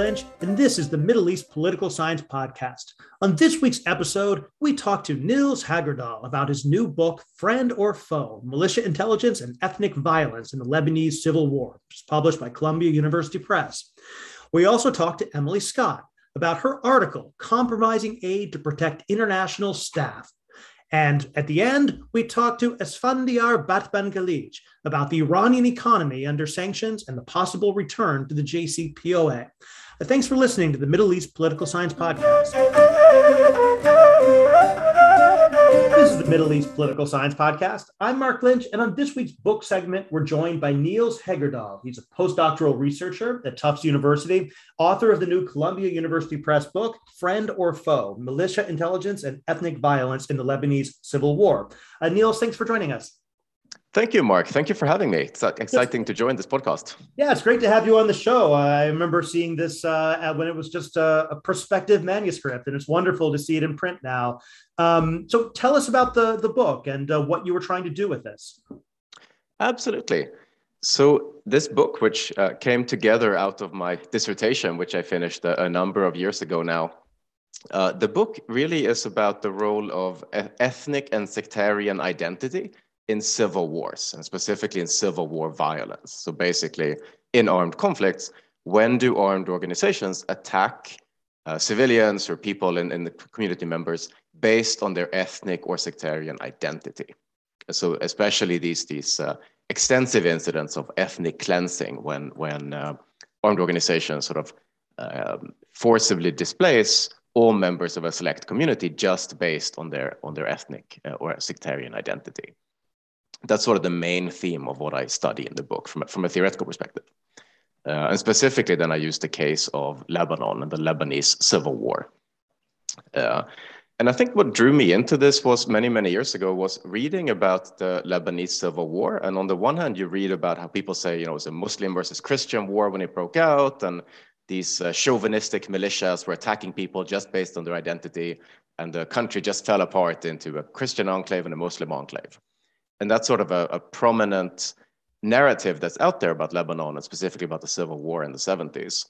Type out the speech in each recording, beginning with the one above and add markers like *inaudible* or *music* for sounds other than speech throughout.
Lynch, and this is the Middle East Political Science Podcast. On this week's episode, we talk to Nils Hagerdal about his new book, Friend or Foe Militia Intelligence and Ethnic Violence in the Lebanese Civil War, published by Columbia University Press. We also talk to Emily Scott about her article, Compromising Aid to Protect International Staff, and at the end, we talked to Esfandyar Batmanghelidj about the Iranian economy under sanctions and the possible return to the JCPOA. Thanks for listening to the Middle East Political Science Podcast. This is the Middle East Political Science Podcast. I'm Marc Lynch, and on this week's book segment, we're joined by Nils Hagerdal. He's a postdoctoral researcher at Tufts University, author of the new Columbia University Press book, Friend or Foe Militia Intelligence and Ethnic Violence in the Lebanese Civil War. Uh, Nils, thanks for joining us. Thank you, Marc. Thank you for having me. It's uh, exciting to join this podcast. Yeah, it's great to have you on the show. I remember seeing this uh, when it was just a, a, prospective manuscript, and it's wonderful to see it in print now. Um, so, tell us about the the book and uh, what you were trying to do with this. Absolutely. So, this book, which uh, came together out of my dissertation, which I finished a, a number of years ago now, uh, the book really is about the role of ethnic and sectarian identity in civil wars, and specifically in civil war violence. So basically, in armed conflicts, when do armed organizations attack uh, civilians or people in, in the community members based on their ethnic or sectarian identity? So especially these, these uh, extensive incidents of ethnic cleansing when, when uh, armed organizations sort of um, forcibly displace all members of a select community just based on their, on their ethnic uh, or sectarian identity that's sort of the main theme of what I study in the book from, from a theoretical perspective. Uh, and specifically, then I use the case of Lebanon and the Lebanese civil war. Uh, and I think what drew me into this was many, many years ago was reading about the Lebanese civil war. And on the one hand, you read about how people say, you know, it was a Muslim versus Christian war when it broke out, and these uh, chauvinistic militias were attacking people just based on their identity, and the country just fell apart into a Christian enclave and a Muslim enclave and that's sort of a, a, prominent narrative that's out there about Lebanon and specifically about the civil war in the 70s.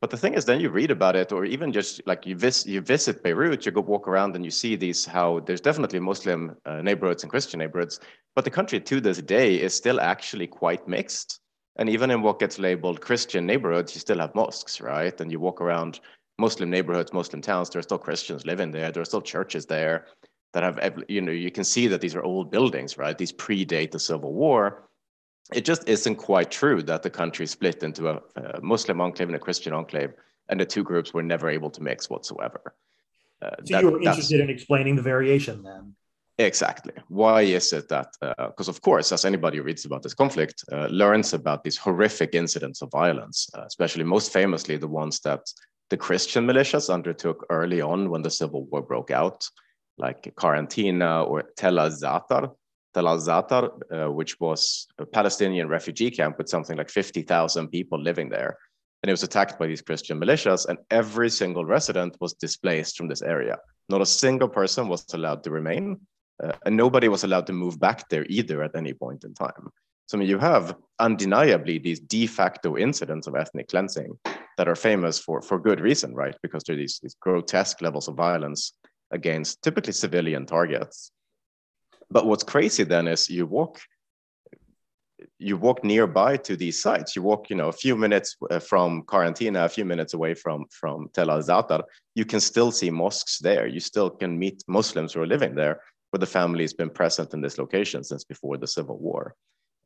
But the thing is, then you read about it, or even just like you, vis- you visit Beirut, you go walk around and you see these how there's definitely Muslim uh, neighborhoods and Christian neighborhoods, but the country to this day is still actually quite mixed. And even in what gets labeled Christian neighborhoods, you still have mosques, right? And you walk around Muslim neighborhoods, Muslim towns, there are still Christians living there, there are still churches there that have, you know, you can see that these are old buildings, right? These predate the Civil War. It just isn't quite true that the country split into a, a Muslim enclave and a Christian enclave, and the two groups were never able to mix whatsoever. Uh, so that, you were interested in explaining the variation then? Exactly. Why is it that? Because uh, of course, as anybody who reads about this conflict uh, learns about these horrific incidents of violence, uh, especially most famously the ones that the Christian militias undertook early on when the civil war broke out like Karantina or Tel al-Zaatar. Tel al-Zaatar, uh, which was a Palestinian refugee camp with something like 50,000 people living there. And it was attacked by these Christian militias, and every single resident was displaced from this area. Not a single person was allowed to remain, uh, and nobody was allowed to move back there either at any point in time. So I mean, you have undeniably these de facto incidents of ethnic cleansing that are famous for, for good reason, right? Because there are these, these grotesque levels of violence against typically civilian targets. But what's crazy then is you walk you walk nearby to these sites. You walk, you know, a few minutes uh, from Karantina, a few minutes away from from Tel Al Zaatar. You can still see mosques there. You still can meet Muslims who are living there, where the family has been present in this location since before the civil war.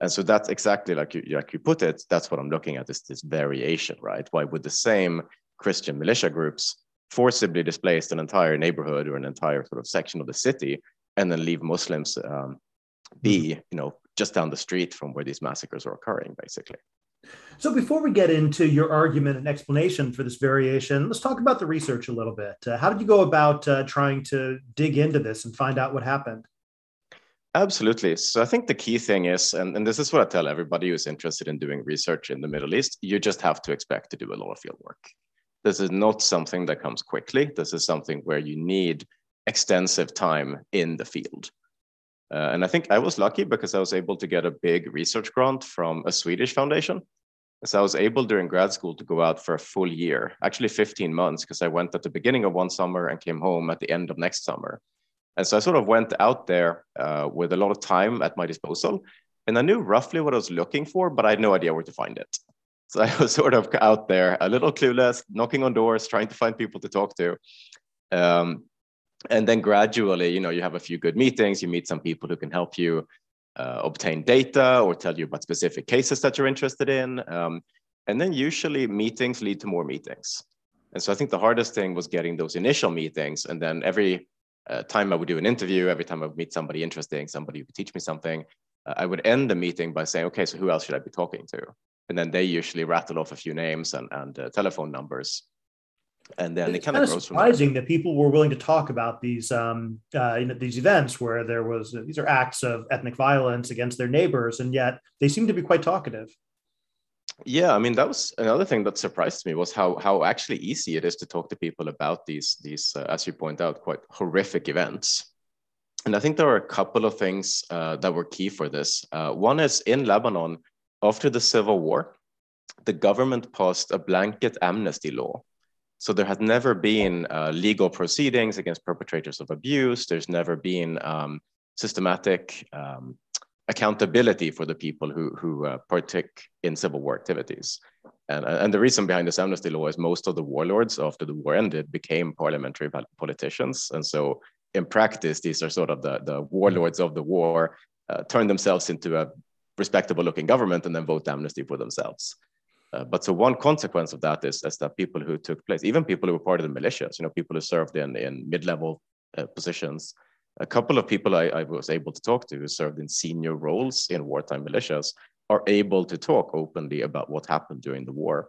And so that's exactly like you like you put it. That's what I'm looking at. Is this variation, right? Why would the same Christian militia groups forcibly displaced an entire neighborhood or an entire sort of section of the city and then leave Muslims um, be, mm-hmm. you know, just down the street from where these massacres are occurring, basically. So, before we get into your argument and explanation for this variation, let's talk about the research a little bit. Uh, how did you go about uh, trying to dig into this and find out what happened? Absolutely. So, I think the key thing is, and, and this is what I tell everybody who's interested in doing research in the Middle East, you just have to expect to do a lot of field work. This is not something that comes quickly. This is something where you need extensive time in the field. Uh, and I think I was lucky because I was able to get a big research grant from a Swedish foundation. So I was able during grad school to go out for a full year, actually 15 months, because I went at the beginning of one summer and came home at the end of next summer. And so I sort of went out there uh, with a lot of time at my disposal. And I knew roughly what I was looking for, but I had no idea where to find it. So I was *laughs* sort of out there, a little clueless, knocking on doors, trying to find people to talk to. Um, and then gradually, you know, you have a few good meetings, you meet some people who can help you uh, obtain data or tell you about specific cases that you're interested in. Um, and then usually meetings lead to more meetings. And so I think the hardest thing was getting those initial meetings. And then every uh, time I would do an interview, every time I would meet somebody interesting, somebody who could teach me something, uh, I would end the meeting by saying, okay, so who else should I be talking to? And then they usually rattle off a few names and, and uh, telephone numbers and then it's it kind of surprising that people were willing to talk about these um, uh, you know, these events where there was uh, these are acts of ethnic violence against their neighbors, and yet they seem to be quite talkative. Yeah, I mean that was another thing that surprised me was how how actually easy it is to talk to people about these these uh, as you point out quite horrific events. And I think there are a couple of things uh, that were key for this. Uh, one is in Lebanon after the civil war, the government passed a blanket amnesty law so there has never been uh, legal proceedings against perpetrators of abuse. There's never been um, systematic um, accountability for the people who, who uh, partake in civil war activities. And, and the reason behind this amnesty law is most of the warlords after the war ended became parliamentary politicians. And so in practice, these are sort of the, the warlords of the war uh, turn themselves into a respectable looking government and then vote amnesty for themselves. Uh, but so one consequence of that is, is that people who took place, even people who were part of the militias, you know, people who served in, in mid-level uh, positions, a couple of people I, I, was able to talk to who served in senior roles in wartime militias are able to talk openly about what happened during the war.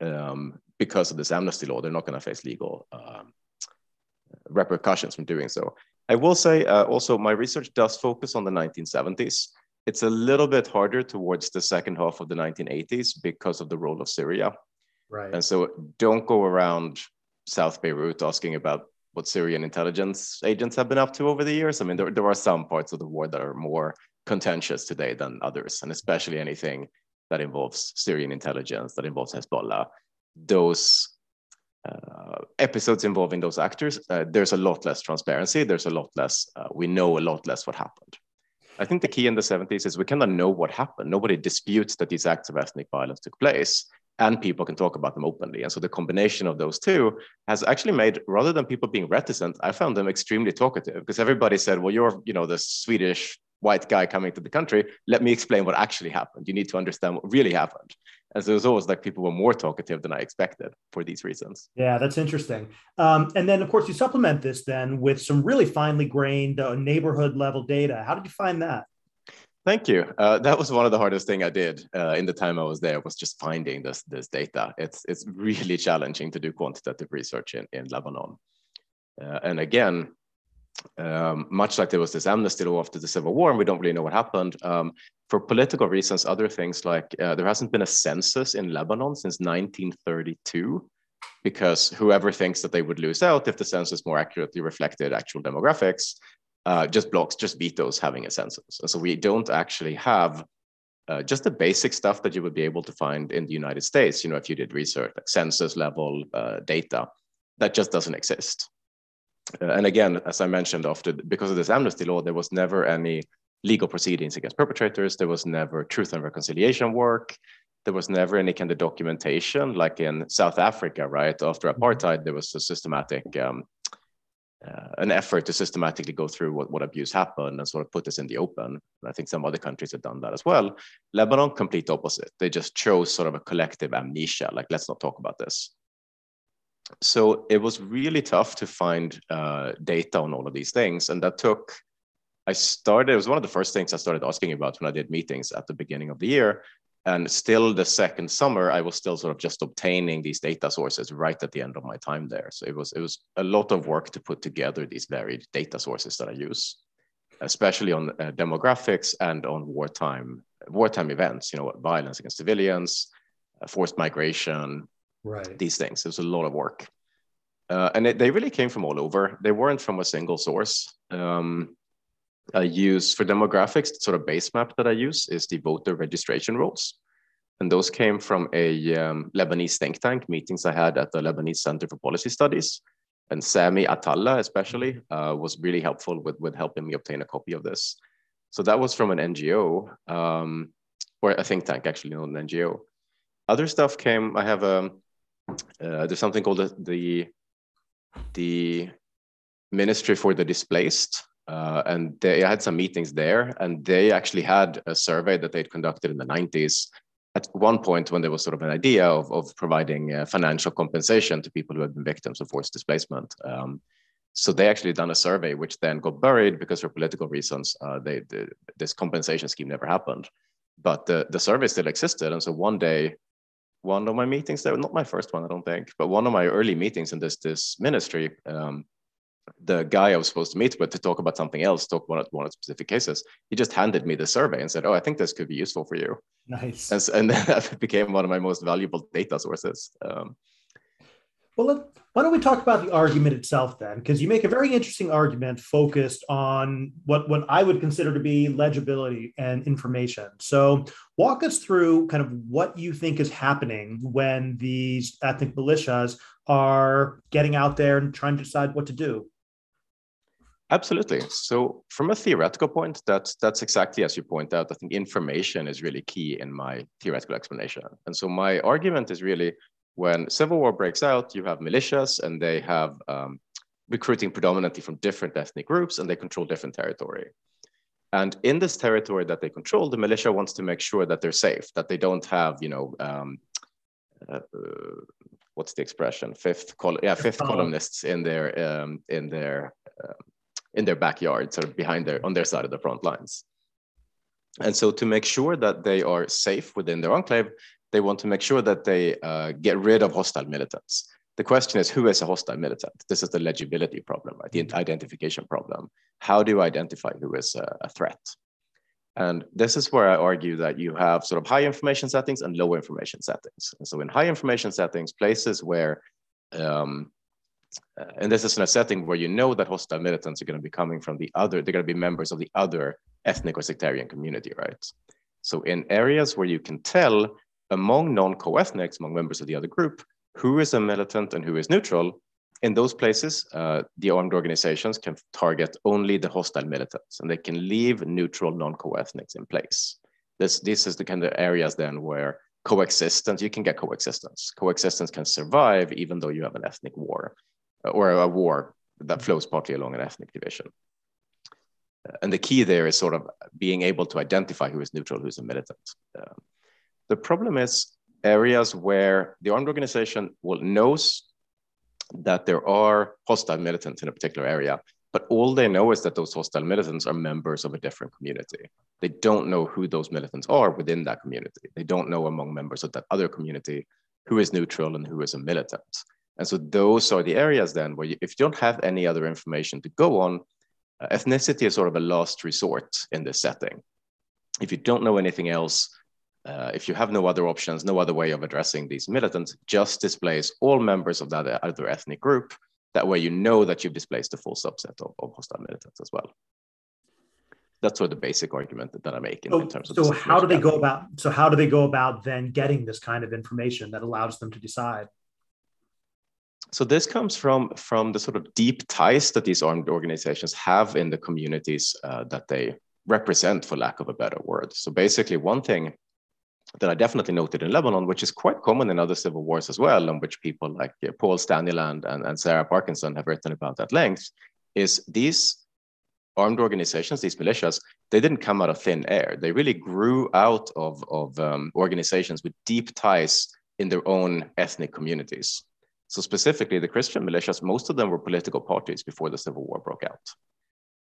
Um, because of this amnesty law, they're not going to face legal um, repercussions from doing so. I will say uh, also my research does focus on the 1970s. It's a little bit harder towards the second half of the 1980s because of the role of Syria. Right. And so don't go around South Beirut asking about what Syrian intelligence agents have been up to over the years. I mean, there, there are some parts of the war that are more contentious today than others, and especially anything that involves Syrian intelligence, that involves Hezbollah. Those uh, episodes involving those actors, uh, there's a lot less transparency. There's a lot less, uh, we know a lot less what happened. I think the key in the 70s is we cannot know what happened. Nobody disputes that these acts of ethnic violence took place, and people can talk about them openly. And so the combination of those two has actually made, rather than people being reticent, I found them extremely talkative because everybody said, well, you're, you know, the Swedish white guy coming to the country. Let me explain what actually happened. You need to understand what really happened. And so it was always like people were more talkative than I expected for these reasons. Yeah, that's interesting. Um, and then, of course, you supplement this then with some really finely grained uh, neighborhood level data. How did you find that? Thank you. Uh, that was one of the hardest thing I did uh, in the time I was there was just finding this this data. It's it's really *laughs* challenging to do quantitative research in in Lebanon. Uh, and again, um, much like there was this amnesty law after the civil war, and we don't really know what happened. Um, for political reasons, other things like uh, there hasn't been a census in Lebanon since 1932, because whoever thinks that they would lose out if the census more accurately reflected actual demographics uh, just blocks, just vetoes having a census. And so we don't actually have uh, just the basic stuff that you would be able to find in the United States, you know, if you did research, like census level uh, data, that just doesn't exist. Uh, and again, as I mentioned, after because of this amnesty law, there was never any legal proceedings against perpetrators. There was never truth and reconciliation work. There was never any kind of documentation, like in South Africa, right? After mm-hmm. apartheid, there was a systematic, um, uh, an effort to systematically go through what, what abuse happened and sort of put this in the open. I think some other countries have done that as well. Lebanon, complete opposite. They just chose sort of a collective amnesia, like let's not talk about this so it was really tough to find uh, data on all of these things. And that took, I started, it was one of the first things I started asking about when I did meetings at the beginning of the year. And still the second summer, I was still sort of just obtaining these data sources right at the end of my time there. So it was, it was a lot of work to put together these varied data sources that I use, especially on uh, demographics and on wartime, wartime events, you know, violence against civilians, uh, forced migration, right. these things. It was a lot of work. Uh, and it, they really came from all over. They weren't from a single source. Um, I use for demographics, sort of base map that I use is the voter registration rolls. And those came from a um, Lebanese think tank meetings I had at the Lebanese Center for Policy Studies. And Sami Atallah, especially, uh, was really helpful with, with helping me obtain a copy of this. So that was from an NGO, um, or a think tank, actually, not an NGO. Other stuff came, I have a, um, uh, there's something called the, the, the Ministry for the Displaced, uh, and they had some meetings there, and they actually had a survey that they'd conducted in the 90s. At one point, when there was sort of an idea of, of providing uh, financial compensation to people who had been victims of forced displacement. Um, so they actually done a survey, which then got buried because for political reasons, uh, they, the, this compensation scheme never happened. But the, the survey still existed. And so one day, one of my meetings there, not my first one, I don't think, but one of my early meetings in this, this ministry, um, the guy I was supposed to meet with to talk about something else, talk about one of specific cases, he just handed me the survey and said, "Oh, I think this could be useful for you." Nice. And, and *laughs* that became one of my most valuable data sources. Um, well, let, why don't we talk about the argument itself then? Because you make a very interesting argument focused on what, what I would consider to be legibility and information. So, walk us through kind of what you think is happening when these ethnic militias are getting out there and trying to decide what to do. Absolutely. So, from a theoretical point, that's that's exactly as you point out. I think information is really key in my theoretical explanation. And so, my argument is really when civil war breaks out, you have militias, and they have um, recruiting predominantly from different ethnic groups, and they control different territory. And in this territory that they control, the militia wants to make sure that they're safe, that they don't have, you know, um, uh, what's the expression? Fifth, col- yeah, fifth columnists in their um, in their uh, in their backyard, sort of behind their on their side of the front lines. And so, to make sure that they are safe within their enclave, they want to make sure that they uh, get rid of hostile militants. The question is, who is a hostile militant? This is the legibility problem, right? The mm-hmm. identification problem. How do you identify who is a, a threat? And this is where I argue that you have sort of high information settings and low information settings. And so in high information settings, places where um, uh, and this is in a setting where you know that hostile militants are going to be coming from the other, they're going to be members of the other ethnic or sectarian community, right? So in areas where you can tell among non-co-ethnics, among members of the other group, who is a militant and who is neutral, in those places, uh, the armed organizations can target only the hostile militants and they can leave neutral non-co-ethnics in place. This, this is the kind of areas then where coexistence, you can get coexistence. Coexistence can survive even though you have an ethnic war or a war that flows partly along an ethnic division. And the key there is sort of being able to identify who is neutral, who's a militant. Um, the problem is areas where the armed organization will knows that there are hostile militants in a particular area, but all they know is that those hostile militants are members of a different community. They don't know who those militants are within that community. They don't know among members of that other community who is neutral and who is a militant. And so those are the areas then where you, if you don't have any other information to go on, uh, ethnicity is sort of a last resort in this setting. If you don't know anything else, uh, if you have no other options, no other way of addressing these militants, just displace all members of that other ethnic group. That way you know that you've displaced the full subset of, of hostile militants as well. That's sort of the basic argument that, that I make in, so, in terms of. So how do they go about? So how do they go about then getting this kind of information that allows them to decide? so this comes from from the sort of deep ties that these armed organizations have in the communities uh, that they represent for lack of a better word so basically one thing that i definitely noted in lebanon which is quite common in other civil wars as well and which people like uh, paul staniland and, and sarah parkinson have written about at length is these armed organizations these militias they didn't come out of thin air they really grew out of, of um, organizations with deep ties in their own ethnic communities so specifically, the Christian militias, most of them were political parties before the Civil War broke out.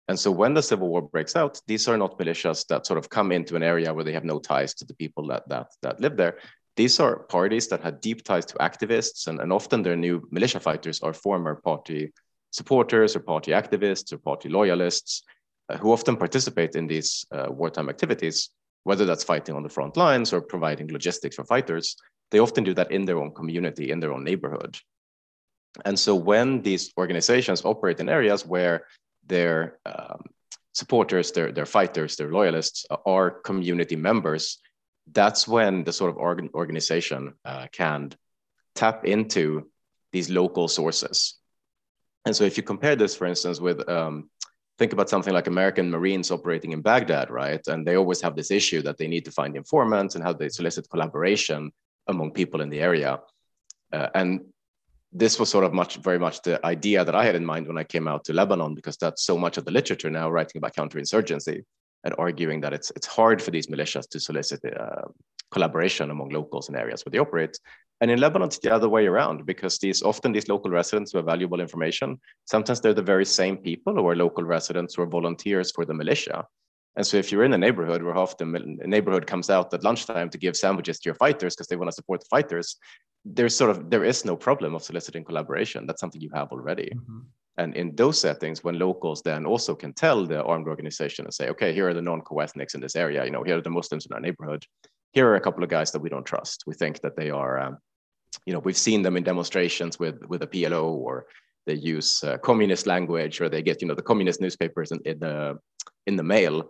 And so when the Civil War breaks out, these are not militias that sort of come into an area where they have no ties to the people that, that, that live there. These are parties that had deep ties to activists, and, and often their new militia fighters are former party supporters or party activists or party loyalists uh, who often participate in these uh, wartime activities, whether that's fighting on the front lines or providing logistics for fighters. They often do that in their own community, in their own neighborhood. And so when these organizations operate in areas where their um, supporters, their, their fighters, their loyalists are community members, that's when the sort of organ- organization uh, can tap into these local sources. And so if you compare this, for instance, with um, think about something like American Marines operating in Baghdad, right? And they always have this issue that they need to find informants and how they solicit collaboration among people in the area. Uh, and this was sort of much, very much the idea that I had in mind when I came out to Lebanon, because that's so much of the literature now writing about counterinsurgency and arguing that it's it's hard for these militias to solicit uh, collaboration among locals in areas where they operate. And in Lebanon, it's the other way around because these often these local residents who have valuable information, sometimes they're the very same people who are local residents who are volunteers for the militia. And so if you're in a neighborhood where often a neighborhood comes out at lunchtime to give sandwiches to your fighters because they want to support the fighters, there's sort of there is no problem of soliciting collaboration. That's something you have already. Mm-hmm. And in those settings, when locals then also can tell the armed organization and say, okay, here are the non-co-ethnics in this area, you know, here are the Muslims in our neighborhood. Here are a couple of guys that we don't trust. We think that they are, um, you know, we've seen them in demonstrations with with a PLO, or they use uh, communist language, or they get, you know, the communist newspapers in, in the in the mail.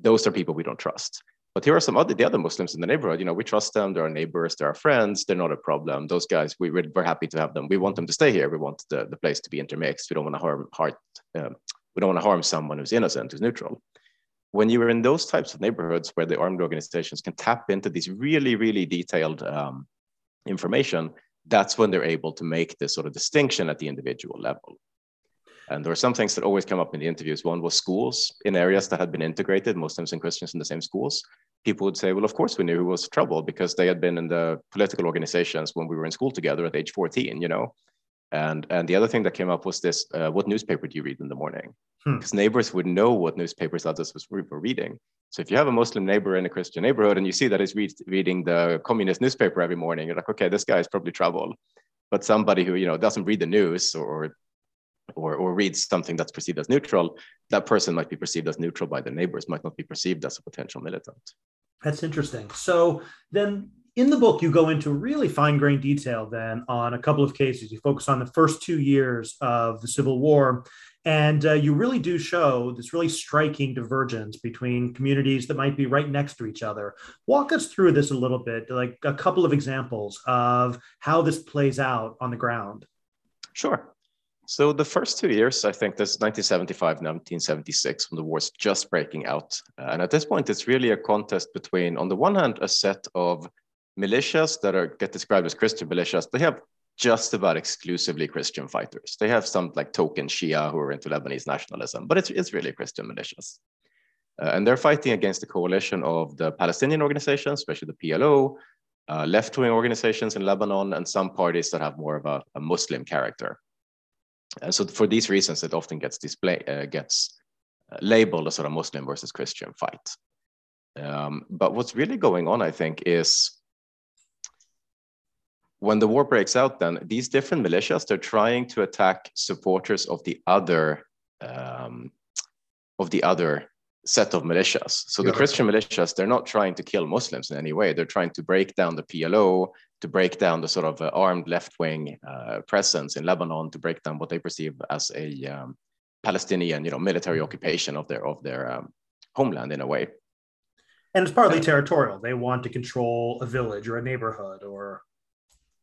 Those are people we don't trust. But here are some other the other Muslims in the neighborhood. You know, we trust them. They're our neighbors. They're our friends. They're not a problem. Those guys, we, we're happy to have them. We want them to stay here. We want the, the place to be intermixed. We don't want to harm heart. Um, we don't want to harm someone who's innocent, who's neutral. When you are in those types of neighborhoods where the armed organizations can tap into these really, really detailed um, information, that's when they're able to make this sort of distinction at the individual level. And there were some things that always come up in the interviews. One was schools in areas that had been integrated, Muslims and Christians in the same schools. People would say, well, of course we knew who was trouble because they had been in the political organizations when we were in school together at age 14, you know? And, and the other thing that came up was this, uh, what newspaper do you read in the morning? Because hmm. neighbors would know what newspapers others were reading. So if you have a Muslim neighbor in a Christian neighborhood and you see that he's read, reading the communist newspaper every morning, you're like, okay, this guy is probably trouble. But somebody who, you know, doesn't read the news or or, or reads something that's perceived as neutral, that person might be perceived as neutral by the neighbors, might not be perceived as a potential militant. That's interesting. So then in the book, you go into really fine grained detail then on a couple of cases. You focus on the first two years of the Civil War. And uh, you really do show this really striking divergence between communities that might be right next to each other. Walk us through this a little bit, like a couple of examples of how this plays out on the ground. Sure. So the first two years, I think this 1975, 1976, when the war's just breaking out. Uh, and at this point, it's really a contest between, on the one hand, a set of militias that are get described as Christian militias. They have just about exclusively Christian fighters. They have some like token Shia who are into Lebanese nationalism, but it's, it's really Christian militias. Uh, and they're fighting against the coalition of the Palestinian organizations, especially the PLO, uh, left-wing organizations in Lebanon, and some parties that have more of a, a Muslim character. And so for these reasons, it often gets display uh, gets uh, labeled a sort of Muslim versus Christian fight. Um, but what's really going on, I think, is when the war breaks out, then these different militias they're trying to attack supporters of the other um, of the other set of militias. So yeah. the Christian militias, they're not trying to kill Muslims in any way. They're trying to break down the PLO, to break down the sort of uh, armed left-wing uh, presence in Lebanon, to break down what they perceive as a um, Palestinian, you know, military occupation of their of their um, homeland in a way. And it's partly uh, territorial. They want to control a village or a neighborhood or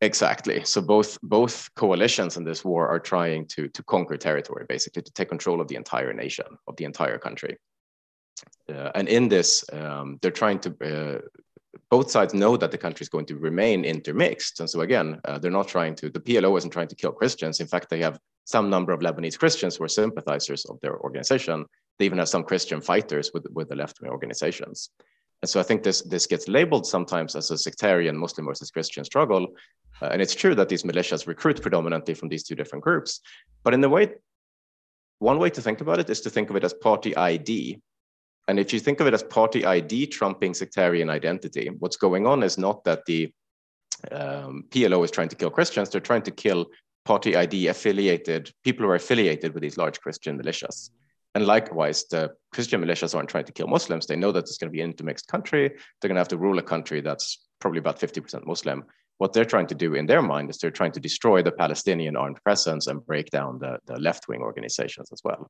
Exactly. So both both coalitions in this war are trying to to conquer territory, basically to take control of the entire nation, of the entire country. Uh, and in this, um, they're trying to uh, both sides know that the country is going to remain intermixed. And so again, uh, they're not trying to, the PLO isn't trying to kill Christians. In fact, they have some number of Lebanese Christians who are sympathizers of their organization. They even have some Christian fighters with, with the left-wing organizations. And so I think this, this gets labeled sometimes as a sectarian Muslim versus Christian struggle. Uh, and it's true that these militias recruit predominantly from these two different groups. But in the way, one way to think about it is to think of it as party ID. And if you think of it as party ID trumping sectarian identity, what's going on is not that the um, PLO is trying to kill Christians, they're trying to kill party ID affiliated people who are affiliated with these large Christian militias. And likewise, the Christian militias aren't trying to kill Muslims. They know that it's going to be an intermixed country. They're going to have to rule a country that's probably about 50% Muslim. What they're trying to do in their mind is they're trying to destroy the Palestinian armed presence and break down the, the left wing organizations as well.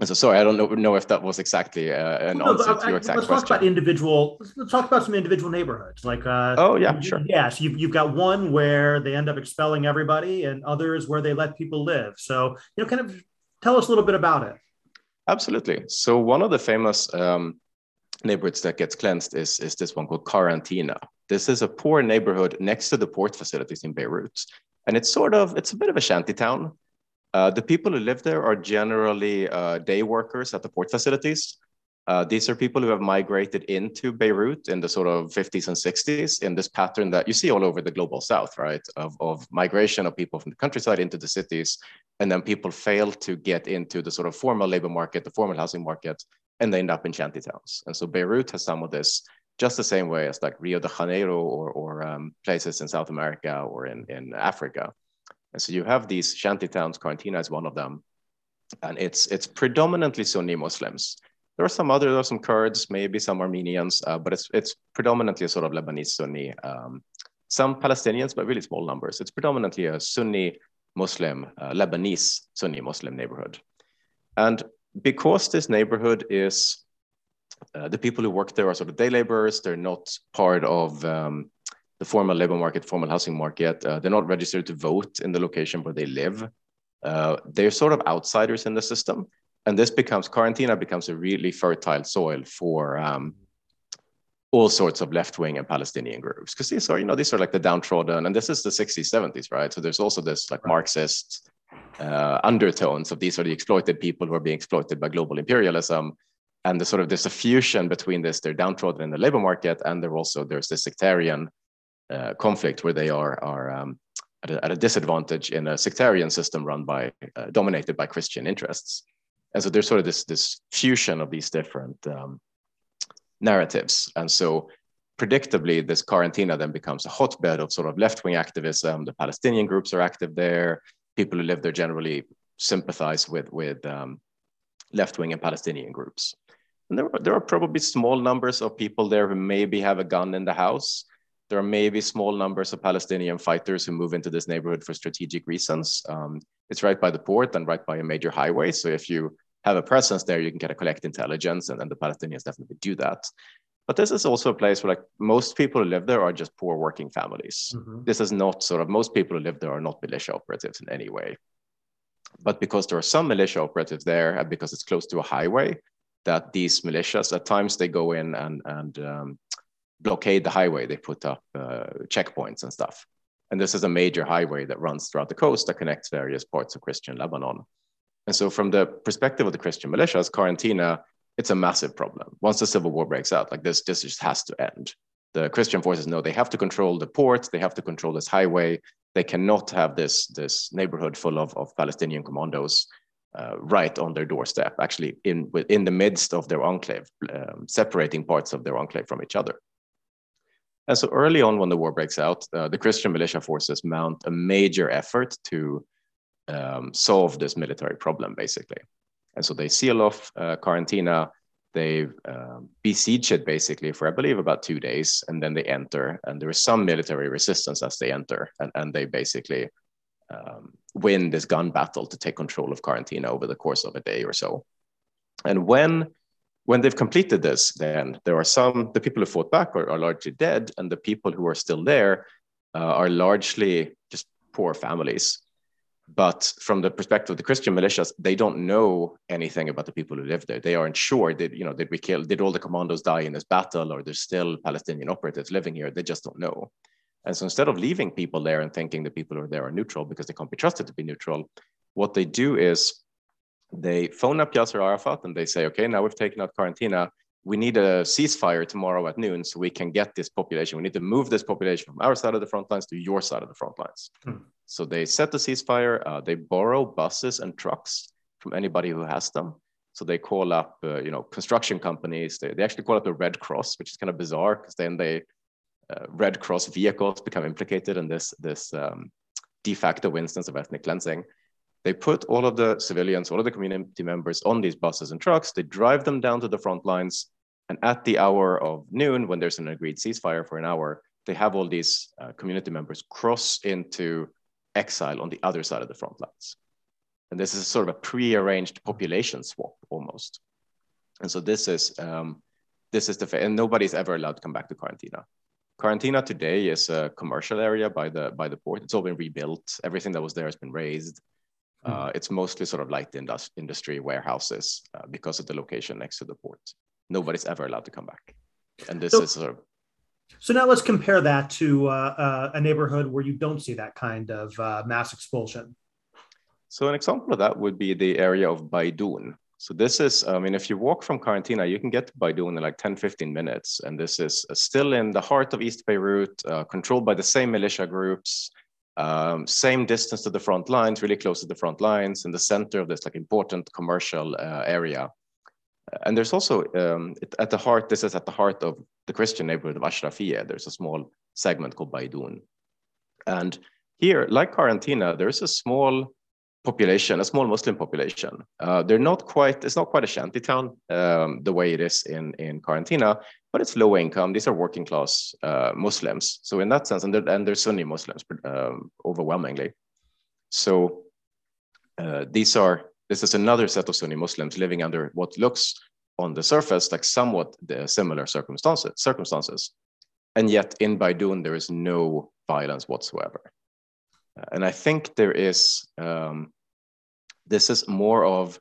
And so, sorry, I don't know, know if that was exactly uh, an no, answer to your exact let's question. talk about individual. Let's talk about some individual neighborhoods. Like, uh, oh yeah, sure. Yeah, so you've, you've got one where they end up expelling everybody, and others where they let people live. So, you know, kind of tell us a little bit about it. Absolutely. So, one of the famous um, neighborhoods that gets cleansed is is this one called Karantina. This is a poor neighborhood next to the port facilities in Beirut, and it's sort of it's a bit of a shanty town. Uh, the people who live there are generally uh, day workers at the port facilities. Uh, these are people who have migrated into Beirut in the sort of 50s and 60s in this pattern that you see all over the global south, right? Of, of migration of people from the countryside into the cities. And then people fail to get into the sort of formal labor market, the formal housing market, and they end up in shanty towns. And so Beirut has some of this just the same way as like Rio de Janeiro or, or um, places in South America or in, in Africa. And so you have these shanty towns, Karantina is one of them, and it's it's predominantly Sunni Muslims. There are some other, there are some Kurds, maybe some Armenians, uh, but it's it's predominantly a sort of Lebanese Sunni. Um, some Palestinians, but really small numbers. It's predominantly a Sunni Muslim, uh, Lebanese Sunni Muslim neighborhood. And because this neighborhood is, uh, the people who work there are sort of day laborers, they're not part of um, the formal labor market, formal housing market. Uh, they're not registered to vote in the location where they live. Uh, they're sort of outsiders in the system. And this becomes, Karantina becomes a really fertile soil for um, all sorts of left-wing and Palestinian groups. Because these are, you know, these are like the downtrodden, and this is the 60s, 70s, right? So there's also this like Marxist uh, undertones of these are the exploited people who are being exploited by global imperialism and the sort of there's a fusion between this they're downtrodden in the labor market and there also there's this sectarian uh, conflict where they are are um, at, a, at, a, disadvantage in a sectarian system run by uh, dominated by Christian interests. And so there's sort of this this fusion of these different um, narratives. And so predictably, this Karantina then becomes a hotbed of sort of left-wing activism. The Palestinian groups are active there. People who live there generally sympathize with with um, left-wing and Palestinian groups. And there, there are probably small numbers of people there who maybe have a gun in the house, there are maybe small numbers of Palestinian fighters who move into this neighborhood for strategic reasons. Um, it's right by the port and right by a major highway. So if you have a presence there, you can get a collect intelligence, and, and the Palestinians definitely do that. But this is also a place where like most people who live there are just poor working families. Mm-hmm. This is not sort of most people who live there are not militia operatives in any way. But because there are some militia operatives there, and because it's close to a highway, that these militias at times they go in and and um, blockade the highway. They put up uh, checkpoints and stuff. And this is a major highway that runs throughout the coast that connects various parts of Christian Lebanon. And so, from the perspective of the Christian militias, Karantina, it's a massive problem. Once the civil war breaks out, like this, this just has to end. The Christian forces know they have to control the port, they have to control this highway. They cannot have this, this neighborhood full of, of Palestinian commandos uh, right on their doorstep, actually in, in the midst of their enclave, um, separating parts of their enclave from each other. And so early on, when the war breaks out, uh, the Christian militia forces mount a major effort to um, solve this military problem, basically. And so they seal off uh, Karantina, they uh, besiege it basically for, I believe, about two days, and then they enter. And there is some military resistance as they enter, and, and they basically um, win this gun battle to take control of Karantina over the course of a day or so. And when when they've completed this, then there are some, the people who fought back are, are largely dead, and the people who are still there uh, are largely just poor families. But from the perspective of the Christian militias, they don't know anything about the people who live there. They aren't sure did you know did we kill did all the commandos die in this battle or there's still Palestinian operatives living here? They just don't know. And so instead of leaving people there and thinking the people who are there are neutral because they can't be trusted to be neutral, what they do is they phone up Yasser Arafat and they say, okay, now we've taken out Karantina. We need a ceasefire tomorrow at noon so we can get this population. We need to move this population from our side of the front lines to your side of the front lines. Hmm. So they set the ceasefire. Uh, they borrow buses and trucks from anybody who has them. So they call up, uh, you know, construction companies. They, they actually call up the Red Cross, which is kind of bizarre because then they uh, Red Cross vehicles become implicated in this this um, de facto instance of ethnic cleansing. They put all of the civilians, all of the community members on these buses and trucks. They drive them down to the front lines. And at the hour of noon, when there's an agreed ceasefire for an hour, they have all these uh, community members cross into exile on the other side of the front lines. And this is sort of a pre-arranged population swap almost. And so this is um, this is the and nobody's ever allowed to come back to Karantina. Karantina today is a commercial area by the by the port. It's all been rebuilt. Everything that was there has been raised. Uh, it's mostly sort of light indus- industry warehouses uh, because of the location next to the port. Nobody's ever allowed to come back, and this so, is sort of. So now let's compare that to uh, uh a neighborhood where you don't see that kind of uh, mass expulsion. So an example of that would be the area of Baidoun. So this is, I mean, if you walk from Karantina, you can get to Baidoun in like 10, 15 minutes. And this is still in the heart of East Beirut, uh, controlled by the same militia groups, um, same distance to the front lines, really close to the front lines, in the center of this like important commercial uh, area. And there's also um, at the heart, this is at the heart of the Christian neighborhood of Ashrafiyeh. There's a small segment called Baidoun. And here, like Karantina, there's a small population, a small Muslim population. Uh, they're not quite, it's not quite a shanty town um, the way it is in, in Karantina, but it's low income. These are working class uh, Muslims. So in that sense, and they're, and they're Sunni Muslims um, overwhelmingly. So uh, these are, this is another set of Sunni Muslims living under what looks on the surface like somewhat similar circumstances, circumstances. And yet in Baidoun, there is no violence whatsoever. And I think there is um, this is more of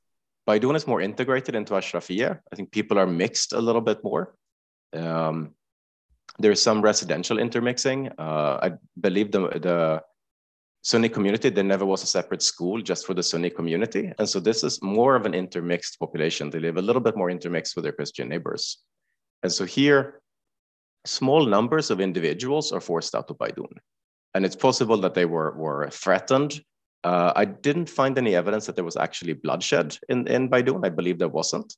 Baidoun is more integrated into Ashrafiyeh. I think people are mixed a little bit more. Um, there's some residential intermixing. Uh, I believe the, the Sunni community, there never was a separate school just for the Sunni community. And so this is more of an intermixed population. They live a little bit more intermixed with their Christian neighbors. And so here, small numbers of individuals are forced out of Baidoun. And it's possible that they were, were threatened uh, I didn't find any evidence that there was actually bloodshed in, in Baidoun. I believe there wasn't.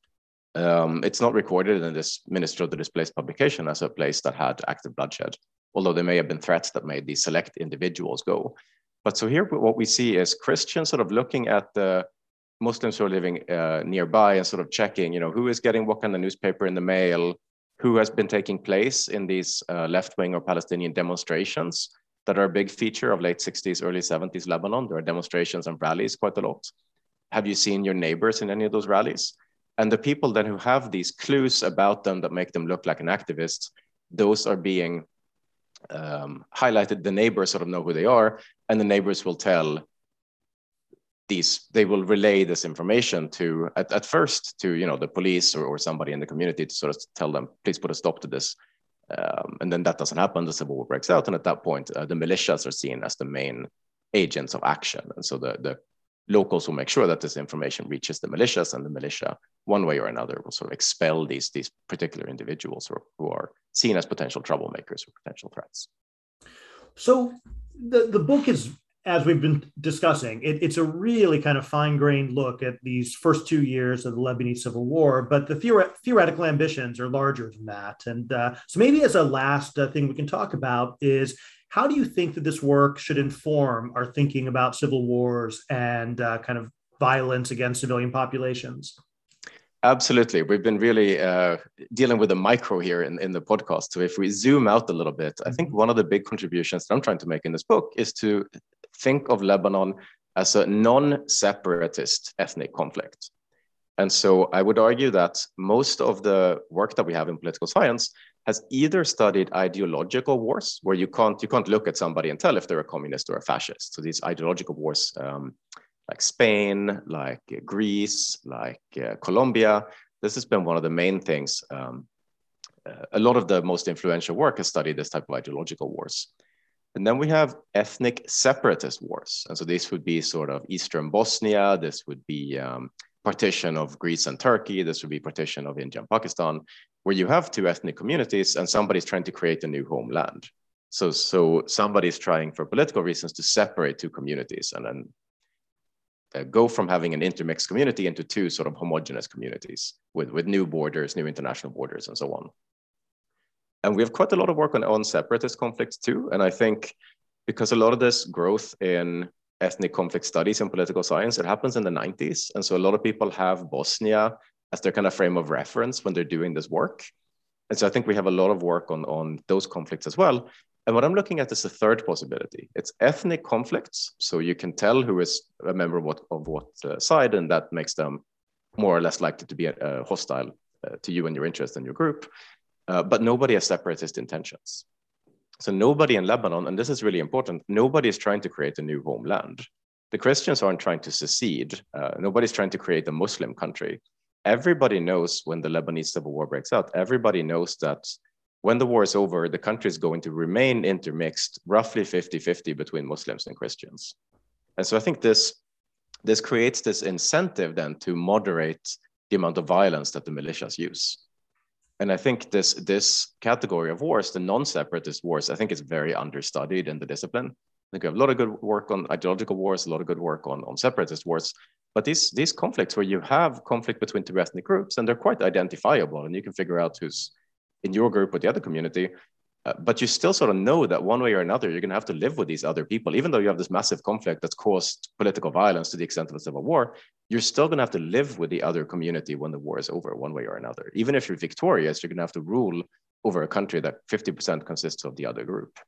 Um, it's not recorded in this Minister of the Displaced publication as a place that had active bloodshed, although there may have been threats that made these select individuals go. But so here, what we see is Christians sort of looking at the Muslims who are living uh, nearby and sort of checking, you know, who is getting what kind of newspaper in the mail, who has been taking place in these uh, left-wing or Palestinian demonstrations, that are a big feature of late 60s, early 70s Lebanon. There are demonstrations and rallies quite a lot. Have you seen your neighbors in any of those rallies? And the people then who have these clues about them that make them look like an activist, those are being um, highlighted. The neighbors sort of know who they are, and the neighbors will tell these, they will relay this information to, at, at first, to you know the police or, or somebody in the community to sort of tell them, please put a stop to this. Um, and then that doesn't happen, the civil war breaks out. And at that point, uh, the militias are seen as the main agents of action. And so the, the locals will make sure that this information reaches the militias and the militia, one way or another, will sort of expel these, these particular individuals who are, seen as potential troublemakers or potential threats. So the, the book is as we've been discussing, it, it's a really kind of fine grained look at these first two years of the Lebanese Civil War, but the theore- theoretical ambitions are larger than that. And uh, so, maybe as a last uh, thing we can talk about is how do you think that this work should inform our thinking about civil wars and uh, kind of violence against civilian populations? Absolutely. We've been really uh, dealing with the micro here in, in the podcast. So, if we zoom out a little bit, I think one of the big contributions that I'm trying to make in this book is to think of Lebanon as a non separatist ethnic conflict. And so I would argue that most of the work that we have in political science has either studied ideological wars, where you can't, you can't look at somebody and tell if they're a communist or a fascist. So these ideological wars, um, like Spain, like Greece, like uh, Colombia, this has been one of the main things. Um, uh, a lot of the most influential work has studied this type of ideological wars. And then we have ethnic separatist wars. And so this would be sort of Eastern Bosnia, this would be um, partition of Greece and Turkey, this would be partition of India and Pakistan, where you have two ethnic communities and somebody's trying to create a new homeland. So, so somebody's trying for political reasons to separate two communities and then uh, go from having an intermixed community into two sort of homogenous communities with, with new borders, new international borders, and so on. And we have quite a lot of work on, on separatist conflicts too. And I think because a lot of this growth in ethnic conflict studies and political science, it happens in the 90s. And so a lot of people have Bosnia as their kind of frame of reference when they're doing this work. And so I think we have a lot of work on, on those conflicts as well. And what I'm looking at is a third possibility. It's ethnic conflicts. So you can tell who is a member of what, of what uh, side, and that makes them more or less likely to be uh, hostile uh, to you and your interest and your group. Uh, but nobody has separatist intentions. So nobody in Lebanon, and this is really important, nobody is trying to create a new homeland. The Christians aren't trying to secede. Uh, nobody's trying to create a Muslim country. Everybody knows when the Lebanese civil war breaks out, everybody knows that when the war is over, the country is going to remain intermixed, roughly 50 50 between Muslims and Christians. And so I think this, this creates this incentive then to moderate the amount of violence that the militias use. And I think this, this category of wars, the non separatist wars, I think is very understudied in the discipline. I think we have a lot of good work on ideological wars, a lot of good work on, on separatist wars. But these, these conflicts where you have conflict between two ethnic groups and they're quite identifiable and you can figure out who's in your group or the other community. Uh, but you still sort of know that one way or another, you're going to have to live with these other people. Even though you have this massive conflict that's caused political violence to the extent of a civil war, you're still going to have to live with the other community when the war is over, one way or another. Even if you're victorious, you're going to have to rule over a country that 50% consists of the other group.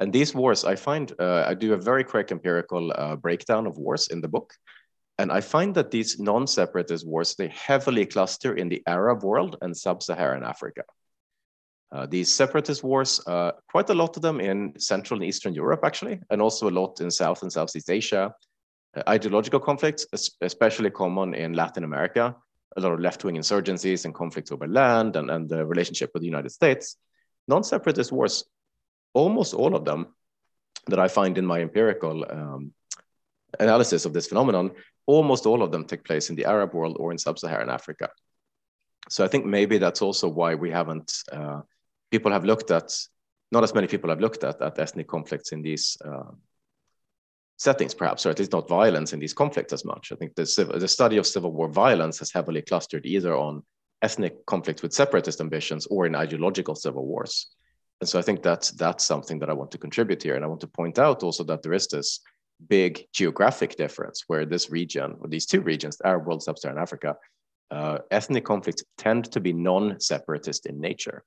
And these wars, I find, uh, I do a very quick empirical uh, breakdown of wars in the book. And I find that these non-separatist wars, they heavily cluster in the Arab world and sub-Saharan Africa. Uh, these separatist wars, uh, quite a lot of them in Central and Eastern Europe, actually, and also a lot in South and Southeast Asia. Uh, ideological conflicts, especially common in Latin America, a lot of left-wing insurgencies and conflicts over land and, and the relationship with the United States. Non-separatist wars, almost all of them that I find in my empirical um, analysis of this phenomenon, almost all of them take place in the Arab world or in sub-Saharan Africa. So I think maybe that's also why we haven't, uh, people have looked at, not as many people have looked at, at ethnic conflicts in these uh, settings, perhaps, or at least not violence in these conflicts as much. I think the, the study of civil war violence has heavily clustered either on ethnic conflicts with separatist ambitions or in ideological civil wars. And so I think that's, that's something that I want to contribute here. And I want to point out also that there is this big geographic difference where this region, or these two regions, the Arab world, Sub-Saharan Africa, uh, ethnic conflicts tend to be non-separatist in nature.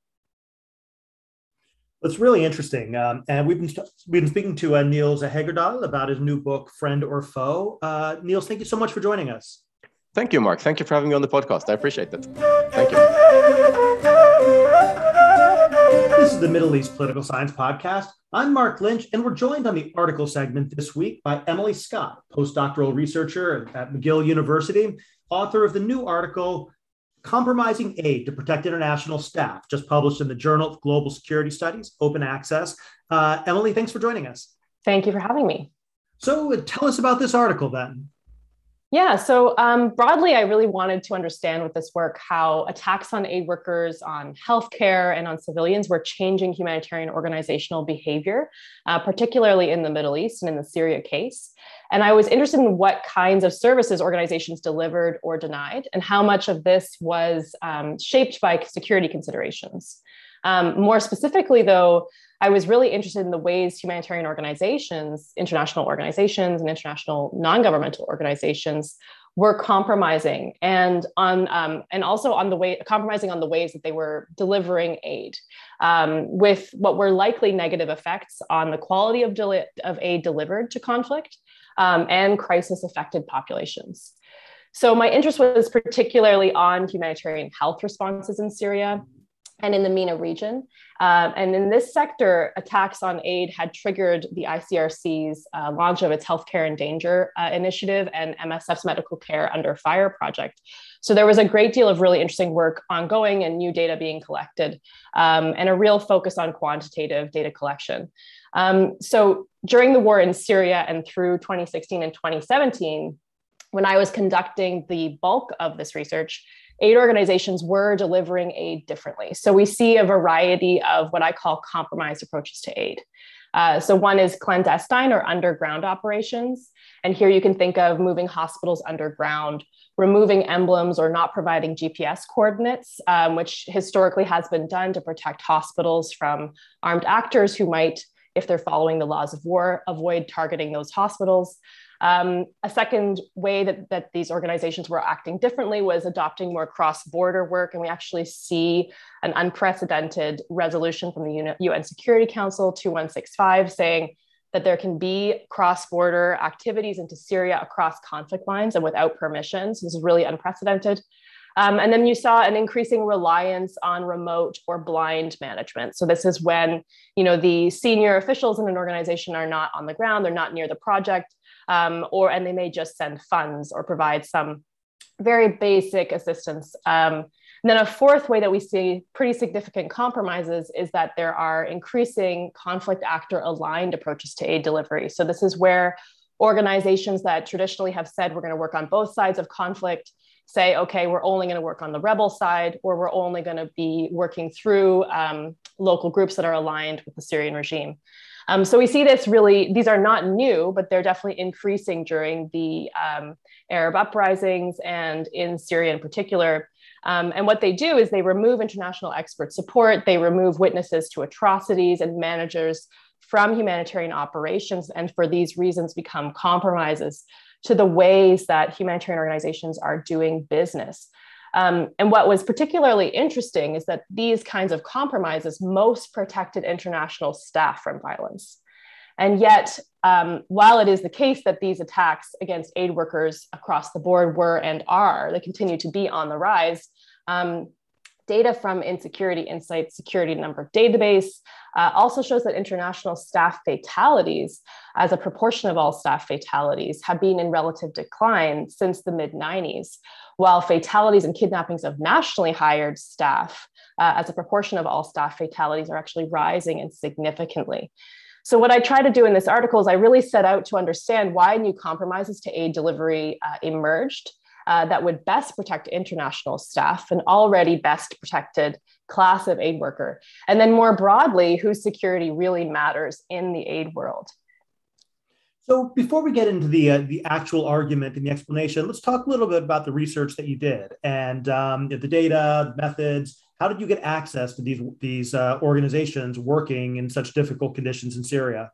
It's really interesting. Um, and we've been, we've been speaking to uh, Nils Hagerdal about his new book, Friend or Foe. Uh, Nils, thank you so much for joining us. Thank you, Marc. Thank you for having me on the podcast. I appreciate it. Thank you. This is the Middle East Political Science Podcast. I'm Marc Lynch, and we're joined on the article segment this week by Emily Scott, postdoctoral researcher at McGill University, author of the new article, Compromising Aid to Protect International Staff, just published in the Journal of Global Security Studies, open access. Uh, Emily, thanks for joining us. Thank you for having me. So, uh, tell us about this article then. Yeah, so um, broadly, I really wanted to understand with this work how attacks on aid workers, on healthcare, and on civilians were changing humanitarian organizational behavior, uh, particularly in the Middle East and in the Syria case. And I was interested in what kinds of services organizations delivered or denied, and how much of this was um, shaped by security considerations. Um, more specifically, though, I was really interested in the ways humanitarian organizations, international organizations, and international non-governmental organizations were compromising and on um, and also on the way compromising on the ways that they were delivering aid um, with what were likely negative effects on the quality of, deli- of aid delivered to conflict um, and crisis affected populations. So my interest was particularly on humanitarian health responses in syria and in the MENA region. Um, and in this sector, attacks on aid had triggered the ICRC's uh, launch of its Healthcare in Danger uh, initiative and MSF's Medical Care Under Fire project. So there was a great deal of really interesting work ongoing and new data being collected, um, and a real focus on quantitative data collection. Um, so during the war in Syria and through 2016 and 2017, when I was conducting the bulk of this research, aid organizations were delivering aid differently. So we see a variety of what I call compromised approaches to aid. Uh, so one is clandestine or underground operations. And here you can think of moving hospitals underground, removing emblems or not providing GPS coordinates, um, which historically has been done to protect hospitals from armed actors who might, if they're following the laws of war, avoid targeting those hospitals. Um, a second way that, that these organizations were acting differently was adopting more cross border work. And we actually see an unprecedented resolution from the UN Security Council 2165 saying that there can be cross border activities into Syria across conflict lines and without permissions. This is really unprecedented. Um, and then you saw an increasing reliance on remote or blind management. So this is when you know the senior officials in an organization are not on the ground, they're not near the project, um, or and they may just send funds or provide some very basic assistance. Um, and then a fourth way that we see pretty significant compromises is that there are increasing conflict actor aligned approaches to aid delivery. So this is where organizations that traditionally have said we're going to work on both sides of conflict say, okay, we're only going to work on the rebel side, or we're only going to be working through um, local groups that are aligned with the Syrian regime. Um, so we see this really, these are not new, but they're definitely increasing during the um, Arab uprisings and in Syria in particular. Um, and what they do is they remove international expert support, they remove witnesses to atrocities and managers from humanitarian operations, and for these reasons become compromises to the ways that humanitarian organizations are doing business. Um, and what was particularly interesting is that these kinds of compromises most protected international staff from violence. And yet, um, while it is the case that these attacks against aid workers across the board were and are, they continue to be on the rise, um, data from Insecurity Insights Security Number Database uh, also shows that international staff fatalities, as a proportion of all staff fatalities, have been in relative decline since the mid 90s, while fatalities and kidnappings of nationally hired staff, uh, as a proportion of all staff fatalities, are actually rising and significantly. So, what I try to do in this article is I really set out to understand why new compromises to aid delivery uh, emerged uh, that would best protect international staff, an already best protected class of aid worker. And then more broadly, whose security really matters in the aid world. So before we get into the uh, the actual argument and the explanation, let's talk a little bit about the research that you did and um, the data, the methods. How did you get access to these these uh, organizations working in such difficult conditions in Syria?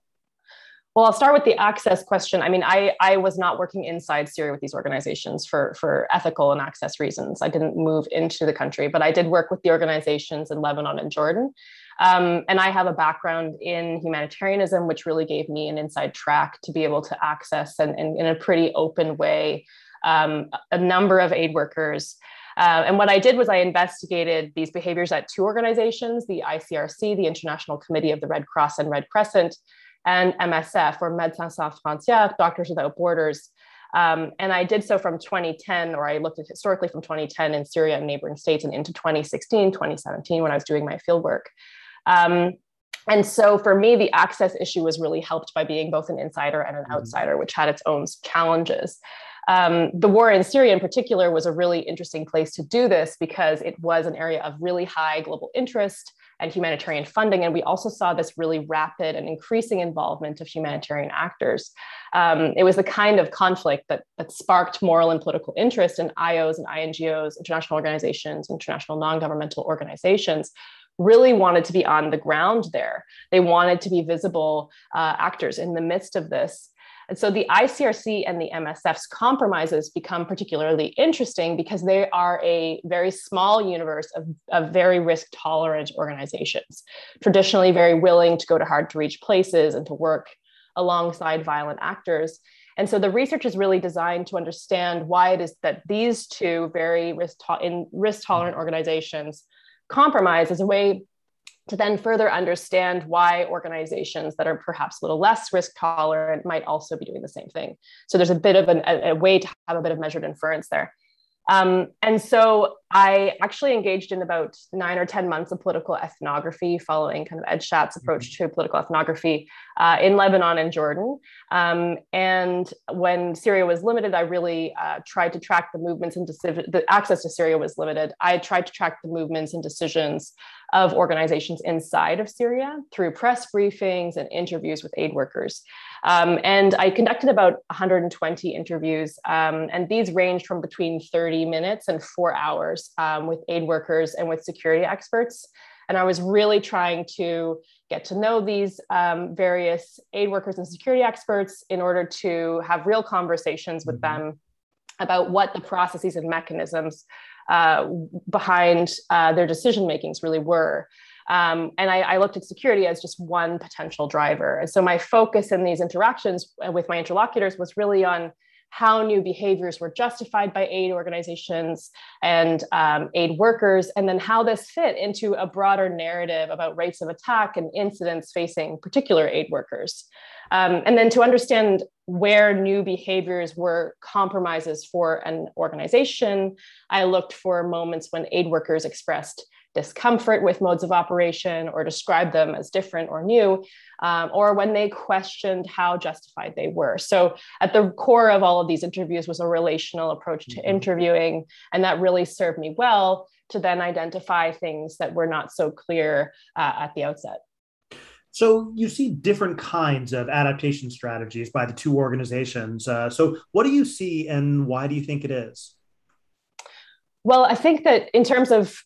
Well, I'll start with the access question. I mean, I, I was not working inside Syria with these organizations for, for ethical and access reasons. I didn't move into the country, but I did work with the organizations in Lebanon and Jordan. Um, and I have a background in humanitarianism, which really gave me an inside track to be able to access and, and in a pretty open way um, a number of aid workers. Uh, and what I did was I investigated these behaviors at two organizations the ICRC, the International Committee of the Red Cross and Red Crescent, and MSF, or Médecins Sans Frontières, Doctors Without Borders. Um, and I did so from 2010, or I looked at historically from 2010 in Syria and neighboring states and into 2016, 2017 when I was doing my fieldwork. Um, and so for me, the access issue was really helped by being both an insider and an mm-hmm. outsider, which had its own challenges. Um, the war in Syria, in particular, was a really interesting place to do this because it was an area of really high global interest and humanitarian funding. And we also saw this really rapid and increasing involvement of humanitarian actors. Um, it was the kind of conflict that, that sparked moral and political interest in IOs and INGOs, international organizations, international non governmental organizations really wanted to be on the ground there. They wanted to be visible uh, actors in the midst of this. And so the ICRC and the MSF's compromises become particularly interesting because they are a very small universe of, of very risk tolerant organizations, traditionally very willing to go to hard to reach places and to work alongside violent actors. And so the research is really designed to understand why it is that these two very risk, to- risk tolerant organizations compromise as a way to then further understand why organizations that are perhaps a little less risk tolerant might also be doing the same thing. So there's a bit of an, a, a way to have a bit of measured inference there. Um, and so I actually engaged in about nine or 10 months of political ethnography following kind of Ed Schatz's approach mm-hmm. to political ethnography uh, in Lebanon and Jordan. Um, and when Syria was limited, I really uh, tried to track the movements and decisions, the access to Syria was limited. I tried to track the movements and decisions of organizations inside of Syria through press briefings and interviews with aid workers. Um, and I conducted about 120 interviews, um, and these ranged from between 30 minutes and four hours um, with aid workers and with security experts. And I was really trying to get to know these um, various aid workers and security experts in order to have real conversations with mm-hmm. them about what the processes and mechanisms uh, behind uh, their decision makings really were. Um, and I, I, looked at security as just one potential driver. And so my focus in these interactions with my interlocutors was really on how new behaviors were justified by aid organizations and um, aid workers, and then how this fit into a broader narrative about rates of attack and incidents facing particular aid workers. Um, and then to understand where new behaviors were compromises for an organization, I looked for moments when aid workers expressed discomfort with modes of operation or described them as different or new, um, or when they questioned how justified they were. So, at the core of all of these interviews was a relational approach to mm-hmm. interviewing, and that really served me well to then identify things that were not so clear uh, at the outset. So you see different kinds of adaptation strategies by the two organizations. Uh, so what do you see, and why do you think it is? Well, I think that in terms of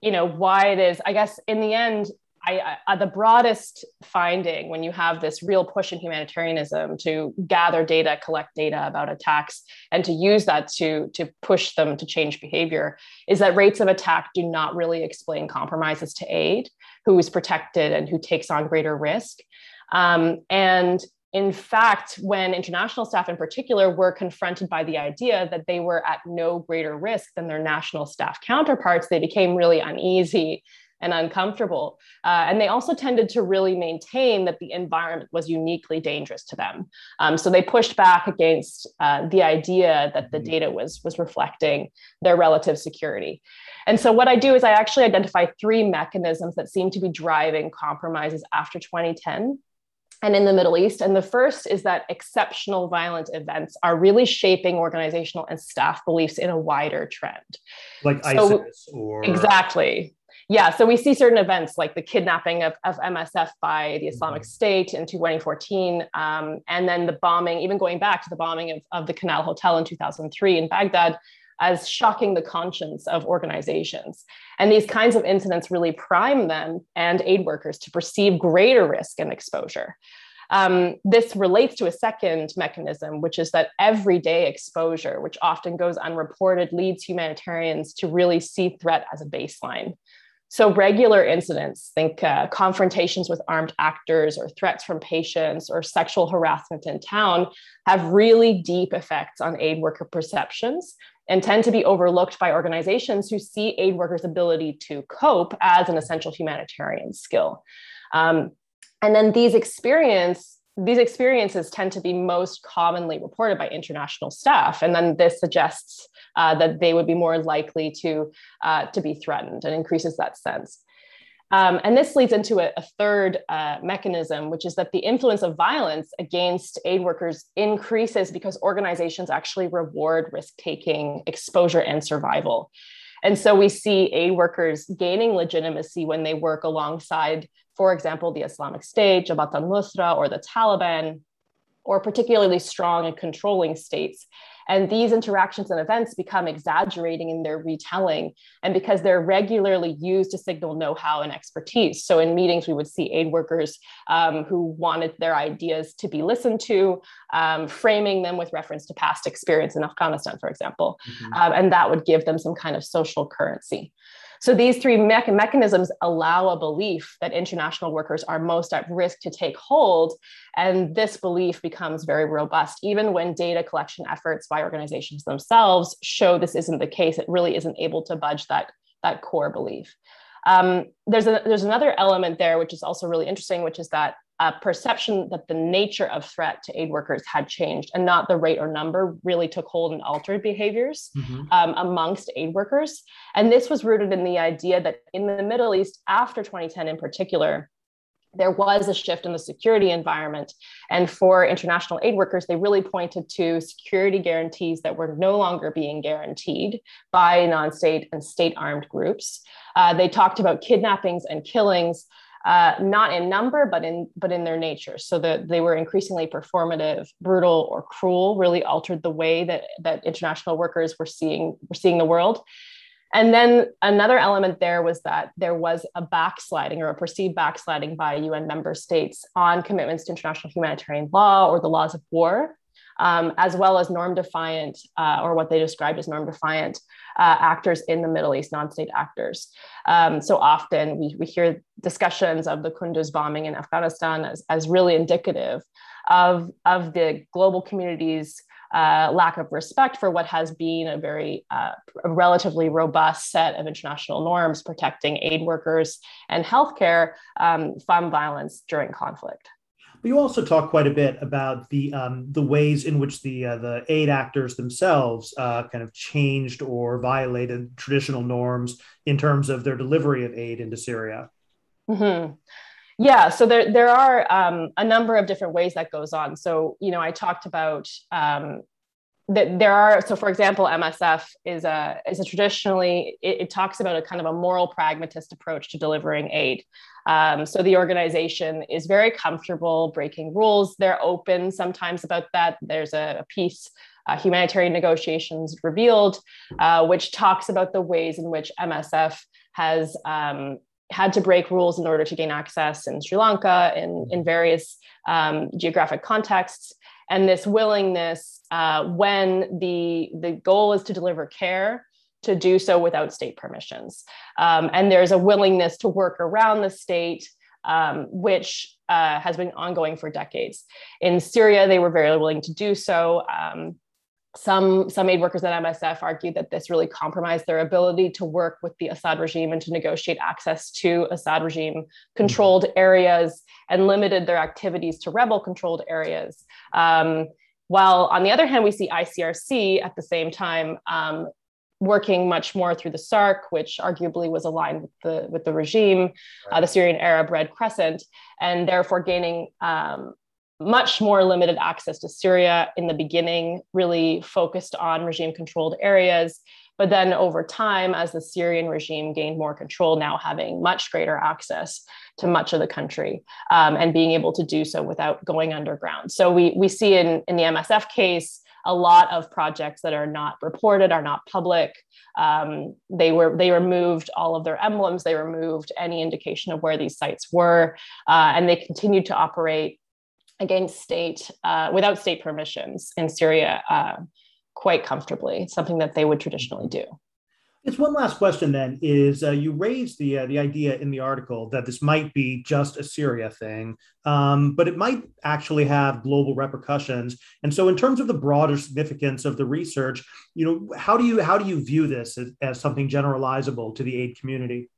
you know why it is i guess in the end I, I, the broadest finding when you have this real push in humanitarianism to gather data, collect data about attacks, and to use that to, to push them to change behavior is that rates of attack do not really explain compromises to aid, who is protected and who takes on greater risk. Um, and in fact, when international staff in particular were confronted by the idea that they were at no greater risk than their national staff counterparts, they became really uneasy and uncomfortable. Uh, and they also tended to really maintain that the environment was uniquely dangerous to them. Um, so they pushed back against uh, the idea that the mm-hmm. data was, was reflecting their relative security. And so what I do is I actually identify three mechanisms that seem to be driving compromises after 2010 and in the Middle East. And the first is that exceptional violent events are really shaping organizational and staff beliefs in a wider trend. Like so, ISIS or. Exactly. Yeah, so we see certain events like the kidnapping of, of MSF by the Islamic mm-hmm. State in 2014, um, and then the bombing, even going back to the bombing of, of the Canal Hotel in 2003 in Baghdad, as shocking the conscience of organizations. And these kinds of incidents really prime them and aid workers to perceive greater risk and exposure. Um, this relates to a second mechanism, which is that everyday exposure, which often goes unreported, leads humanitarians to really see threat as a baseline. So, regular incidents, think uh, confrontations with armed actors or threats from patients or sexual harassment in town, have really deep effects on aid worker perceptions and tend to be overlooked by organizations who see aid workers' ability to cope as an essential humanitarian skill. Um, and then these experience these experiences tend to be most commonly reported by international staff, and then this suggests uh, that they would be more likely to uh, to be threatened and increases that sense. Um, and this leads into a, a third uh, mechanism, which is that the influence of violence against aid workers increases because organizations actually reward risk taking, exposure, and survival. And so we see aid workers gaining legitimacy when they work alongside, for example, the Islamic State, Jabhat al Nusra, or the Taliban, or particularly strong and controlling states. And these interactions and events become exaggerating in their retelling. And because they're regularly used to signal know how and expertise. So in meetings, we would see aid workers um, who wanted their ideas to be listened to, um, framing them with reference to past experience in Afghanistan, for example. Mm-hmm. Um, and that would give them some kind of social currency. So these three me- mechanisms allow a belief that international workers are most at risk to take hold. And this belief becomes very robust, even when data collection efforts by organizations themselves show this isn't the case. It really isn't able to budge that, that core belief. Um, there's, a, there's another element there, which is also really interesting, which is that uh, perception that the nature of threat to aid workers had changed and not the rate or number really took hold and altered behaviors mm-hmm. um, amongst aid workers. And this was rooted in the idea that in the Middle East, after 2010 in particular, there was a shift in the security environment. And for international aid workers, they really pointed to security guarantees that were no longer being guaranteed by non state and state armed groups. Uh, they talked about kidnappings and killings uh, not in number, but in but in their nature. So that they were increasingly performative, brutal, or cruel. Really altered the way that that international workers were seeing were seeing the world. and then another element there was that there was a backsliding or a perceived backsliding by UN member states on commitments to international humanitarian law or the laws of war, um, as well as norm defiant uh, or what they described as norm defiant uh, actors in the Middle East, non state actors. Um, so often we, we hear discussions of the Kunduz bombing in Afghanistan as, as really indicative of, of the global community's uh, lack of respect for what has been a very uh, relatively robust set of international norms protecting aid workers and healthcare um, from violence during conflict. But you also talk quite a bit about the um, the ways in which the uh, the aid actors themselves uh, kind of changed or violated traditional norms in terms of their delivery of aid into Syria. Mm-hmm. Yeah, so there there are um, a number of different ways that goes on. So you know, I talked about um, that there are. So for example, MSF is a is a traditionally it, it, talks about a kind of a moral pragmatist approach to delivering aid. Um, so the organization is very comfortable breaking rules. They're open sometimes about that. There's a, a piece. Uh, humanitarian negotiations revealed, uh, which talks about the ways in which MSF has um, had to break rules in order to gain access in Sri Lanka in, in various um, geographic contexts. And this willingness, uh, when the, the goal is to deliver care, to do so without state permissions. Um, and there's a willingness to work around the state, um, which uh, has been ongoing for decades. In Syria, they were very willing to do so. Um, some some aid workers at MSF argued that this really compromised their ability to work with the Assad regime and to negotiate access to Assad regime controlled mm-hmm. areas and limited their activities to rebel controlled areas. Um, while on the other hand, we see ICRC at the same time um, working much more through the SARC, which arguably was aligned with the with the regime, uh, the Syrian Arab Red Crescent, and therefore gaining um, much more limited access to Syria in the beginning, really focused on regime controlled areas. But then over time, as the Syrian regime gained more control, now having much greater access to much of the country um, and being able to do so without going underground. So we, we see in, in the MSF case, a lot of projects that are not reported, are not public. Um, they were they removed all of their emblems. They removed any indication of where these sites were, uh, and they continued to operate against state uh, without state permissions in Syria uh, quite comfortably, something that they would traditionally do. It's one last question then is uh, you raised the uh, the idea in the article that this might be just a Syria thing, um, but it might actually have global repercussions. And so, in terms of the broader significance of the research, you know, how do you how do you view this as, as something generalizable to the aid community?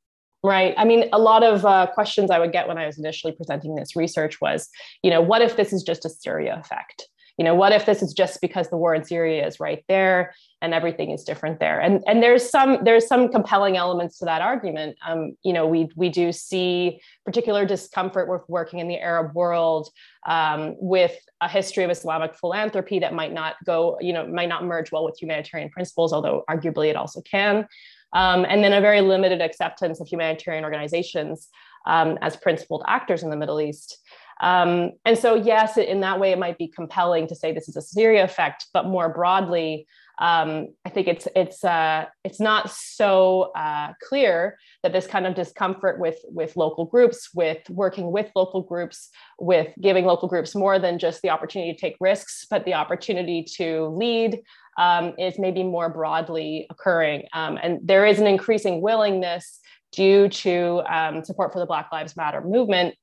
Right. I mean, a lot of uh, questions I would get when I was initially presenting this research was, you know, what if this is just a Syria effect? You know, what if this is just because the war in Syria is right there and everything is different there? And and there's some there's some compelling elements to that argument. Um, you know, we we do see particular discomfort with working in the Arab world um, with a history of Islamic philanthropy that might not go, you know, might not merge well with humanitarian principles, although arguably it also can um, and then a very limited acceptance of humanitarian organizations um, as principled actors in the Middle East. Um, and so, yes, in that way, it might be compelling to say this is a Syria effect, but more broadly, um, I think it's it's uh, it's not so uh, clear that this kind of discomfort with with local groups, with working with local groups, with giving local groups more than just the opportunity to take risks, but the opportunity to lead, um, is maybe more broadly occurring. Um, and there is an increasing willingness due to um, support for the Black Lives Matter movement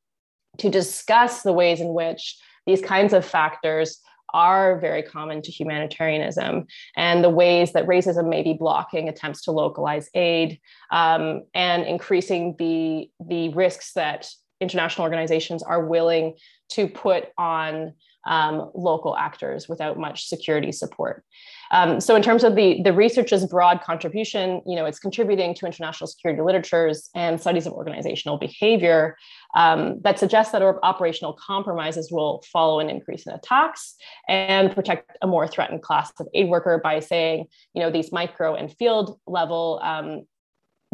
to discuss the ways in which these kinds of factors are very common to humanitarianism and the ways that racism may be blocking attempts to localize aid um, and increasing the, the risks that international organizations are willing to put on um, local actors without much security support. Um, so in terms of the, the research's broad contribution, you know, it's contributing to international security literatures and studies of organizational behavior um, that suggests that operational compromises will follow an increase in attacks and protect a more threatened class of aid worker by saying, you know, these micro and field level um,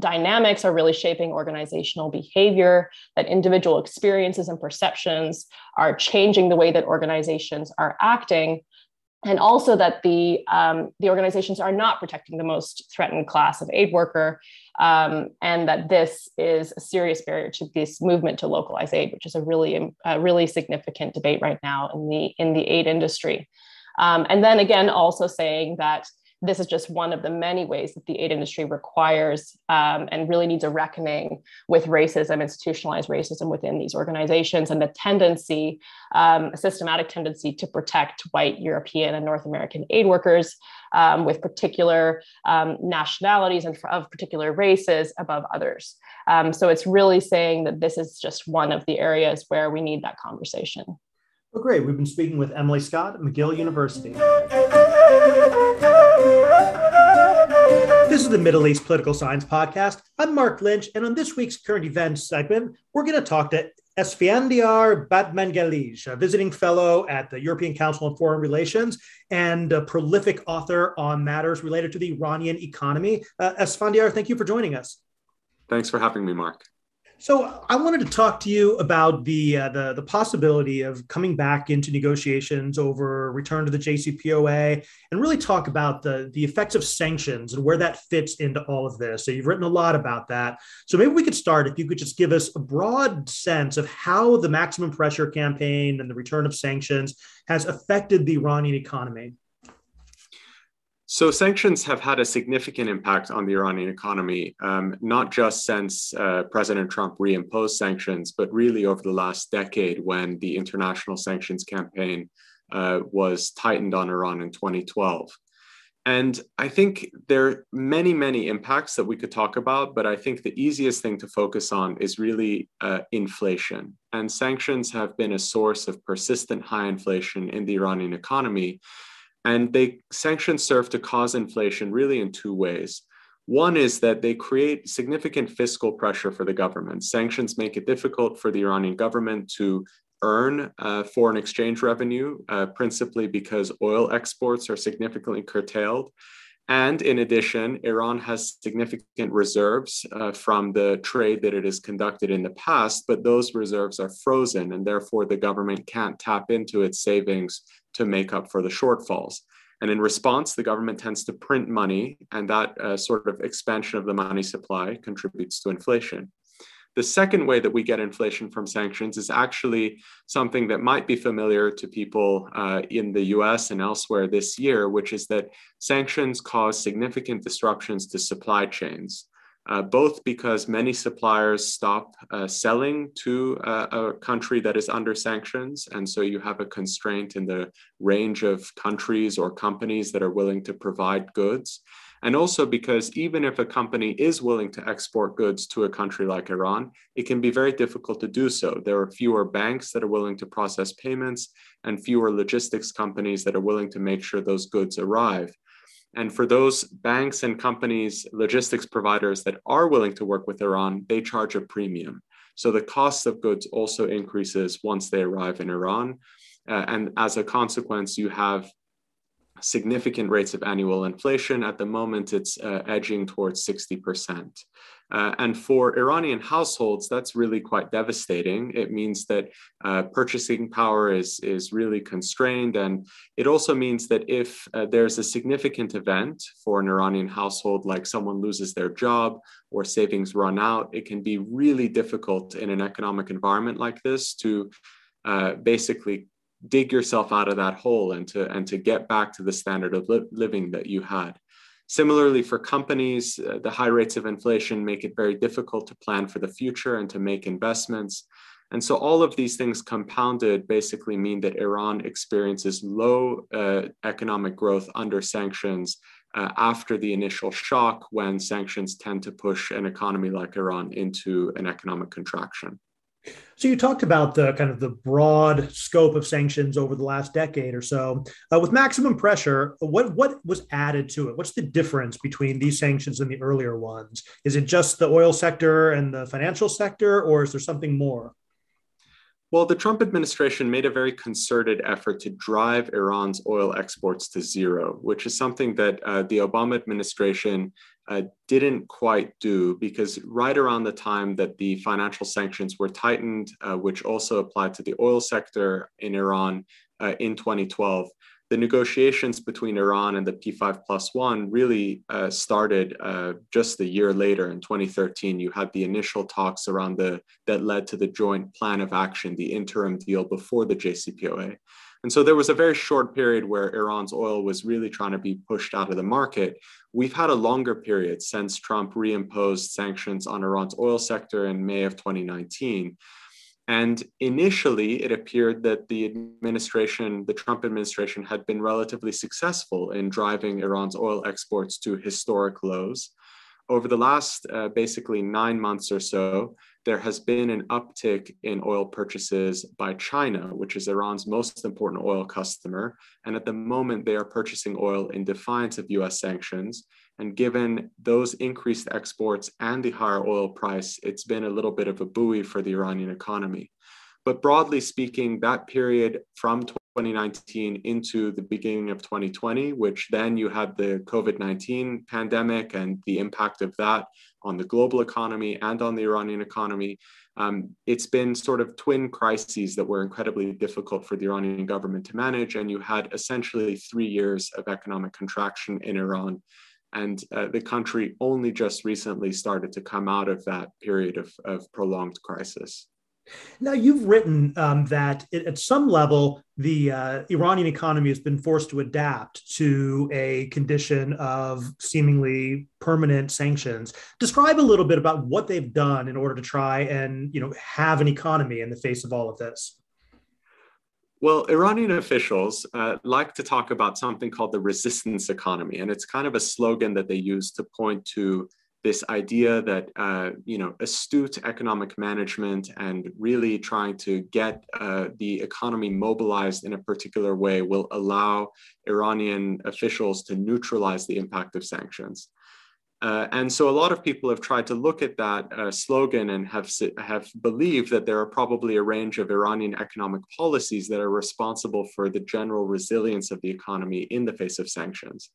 dynamics are really shaping organizational behavior, that individual experiences and perceptions are changing the way that organizations are acting and also that the um, the organizations are not protecting the most threatened class of aid worker, um, and that this is a serious barrier to this movement to localize aid, which is a really a really significant debate right now in the in the aid industry. Um, and then again, also saying that this is just one of the many ways that the aid industry requires um, and really needs a reckoning with racism, institutionalized racism within these organizations, and the tendency, um, a systematic tendency to protect white European and North American aid workers um, with particular um, nationalities and of particular races above others. Um, so it's really saying that this is just one of the areas where we need that conversation. Well, great. We've been speaking with Emily Scott at McGill University. The Middle East Political Science Podcast. I'm Marc Lynch, and on this week's current events segment, we're going to talk to Esfandyar Batmanghelidj, a visiting fellow at the European Council on Foreign Relations and a prolific author on matters related to the Iranian economy. Uh, Esfandyar, thank you for joining us. Thanks for having me, Marc. So I wanted to talk to you about the, uh, the the possibility of coming back into negotiations over return to the JCPOA, and really talk about the the effects of sanctions and where that fits into all of this. So you've written a lot about that. So maybe we could start if you could just give us a broad sense of how the maximum pressure campaign and the return of sanctions has affected the Iranian economy. So sanctions have had a significant impact on the Iranian economy, um, not just since uh, President Trump reimposed sanctions, but really over the last decade when the international sanctions campaign uh, was tightened on Iran in 2012. And I think there are many, many impacts that we could talk about, but I think the easiest thing to focus on is really uh, inflation. And sanctions have been a source of persistent high inflation in the Iranian economy and they sanctions serve to cause inflation really in two ways. One is that they create significant fiscal pressure for the government. Sanctions make it difficult for the Iranian government to earn uh, foreign exchange revenue, uh, principally because oil exports are significantly curtailed. And in addition, Iran has significant reserves uh, from the trade that it has conducted in the past, but those reserves are frozen, and therefore the government can't tap into its savings to make up for the shortfalls. And in response, the government tends to print money, and that uh, sort of expansion of the money supply contributes to inflation. The second way that we get inflation from sanctions is actually something that might be familiar to people uh, in the US and elsewhere this year, which is that sanctions cause significant disruptions to supply chains uh, both because many suppliers stop uh, selling to uh, a country that is under sanctions. And so you have a constraint in the range of countries or companies that are willing to provide goods. And also because even if a company is willing to export goods to a country like Iran, it can be very difficult to do so. There are fewer banks that are willing to process payments and fewer logistics companies that are willing to make sure those goods arrive. And for those banks and companies, logistics providers that are willing to work with Iran, they charge a premium. So the cost of goods also increases once they arrive in Iran. Uh, and as a consequence, you have significant rates of annual inflation. At the moment, it's uh, edging towards 60%. Uh, and for Iranian households, that's really quite devastating. It means that uh, purchasing power is, is really constrained. And it also means that if uh, there's a significant event for an Iranian household, like someone loses their job or savings run out, it can be really difficult in an economic environment like this to uh, basically dig yourself out of that hole and to, and to get back to the standard of li- living that you had. Similarly, for companies, uh, the high rates of inflation make it very difficult to plan for the future and to make investments. And so all of these things compounded basically mean that Iran experiences low uh, economic growth under sanctions uh, after the initial shock when sanctions tend to push an economy like Iran into an economic contraction. So you talked about the kind of the broad scope of sanctions over the last decade or so. Uh, with maximum pressure, what what was added to it? What's the difference between these sanctions and the earlier ones? Is it just the oil sector and the financial sector, or is there something more? Well, the Trump administration made a very concerted effort to drive Iran's oil exports to zero, which is something that uh, the Obama administration uh, didn't quite do because right around the time that the financial sanctions were tightened, uh, which also applied to the oil sector in Iran uh, in 2012, the negotiations between Iran and the P5 plus one really uh, started uh, just a year later in 2013. You had the initial talks around the that led to the joint plan of action, the interim deal before the JCPOA. And so there was a very short period where Iran's oil was really trying to be pushed out of the market. We've had a longer period since Trump reimposed sanctions on Iran's oil sector in May of 2019 and initially, it appeared that the administration, the Trump administration, had been relatively successful in driving Iran's oil exports to historic lows. Over the last uh, basically nine months or so, there has been an uptick in oil purchases by China, which is Iran's most important oil customer. And at the moment, they are purchasing oil in defiance of US sanctions. And given those increased exports and the higher oil price, it's been a little bit of a buoy for the Iranian economy. But broadly speaking, that period from 2019 into the beginning of 2020, which then you had the COVID 19 pandemic and the impact of that on the global economy and on the Iranian economy. Um, it's been sort of twin crises that were incredibly difficult for the Iranian government to manage. And you had essentially three years of economic contraction in Iran and uh, the country only just recently started to come out of that period of, of prolonged crisis. Now, you've written um, that it, at some level, the uh, Iranian economy has been forced to adapt to a condition of seemingly permanent sanctions. Describe a little bit about what they've done in order to try and you know have an economy in the face of all of this. Well, Iranian officials uh, like to talk about something called the resistance economy, and it's kind of a slogan that they use to point to this idea that uh, you know astute economic management and really trying to get uh, the economy mobilized in a particular way will allow Iranian officials to neutralize the impact of sanctions. Uh, and so a lot of people have tried to look at that uh, slogan and have, have believed that there are probably a range of Iranian economic policies that are responsible for the general resilience of the economy in the face of sanctions.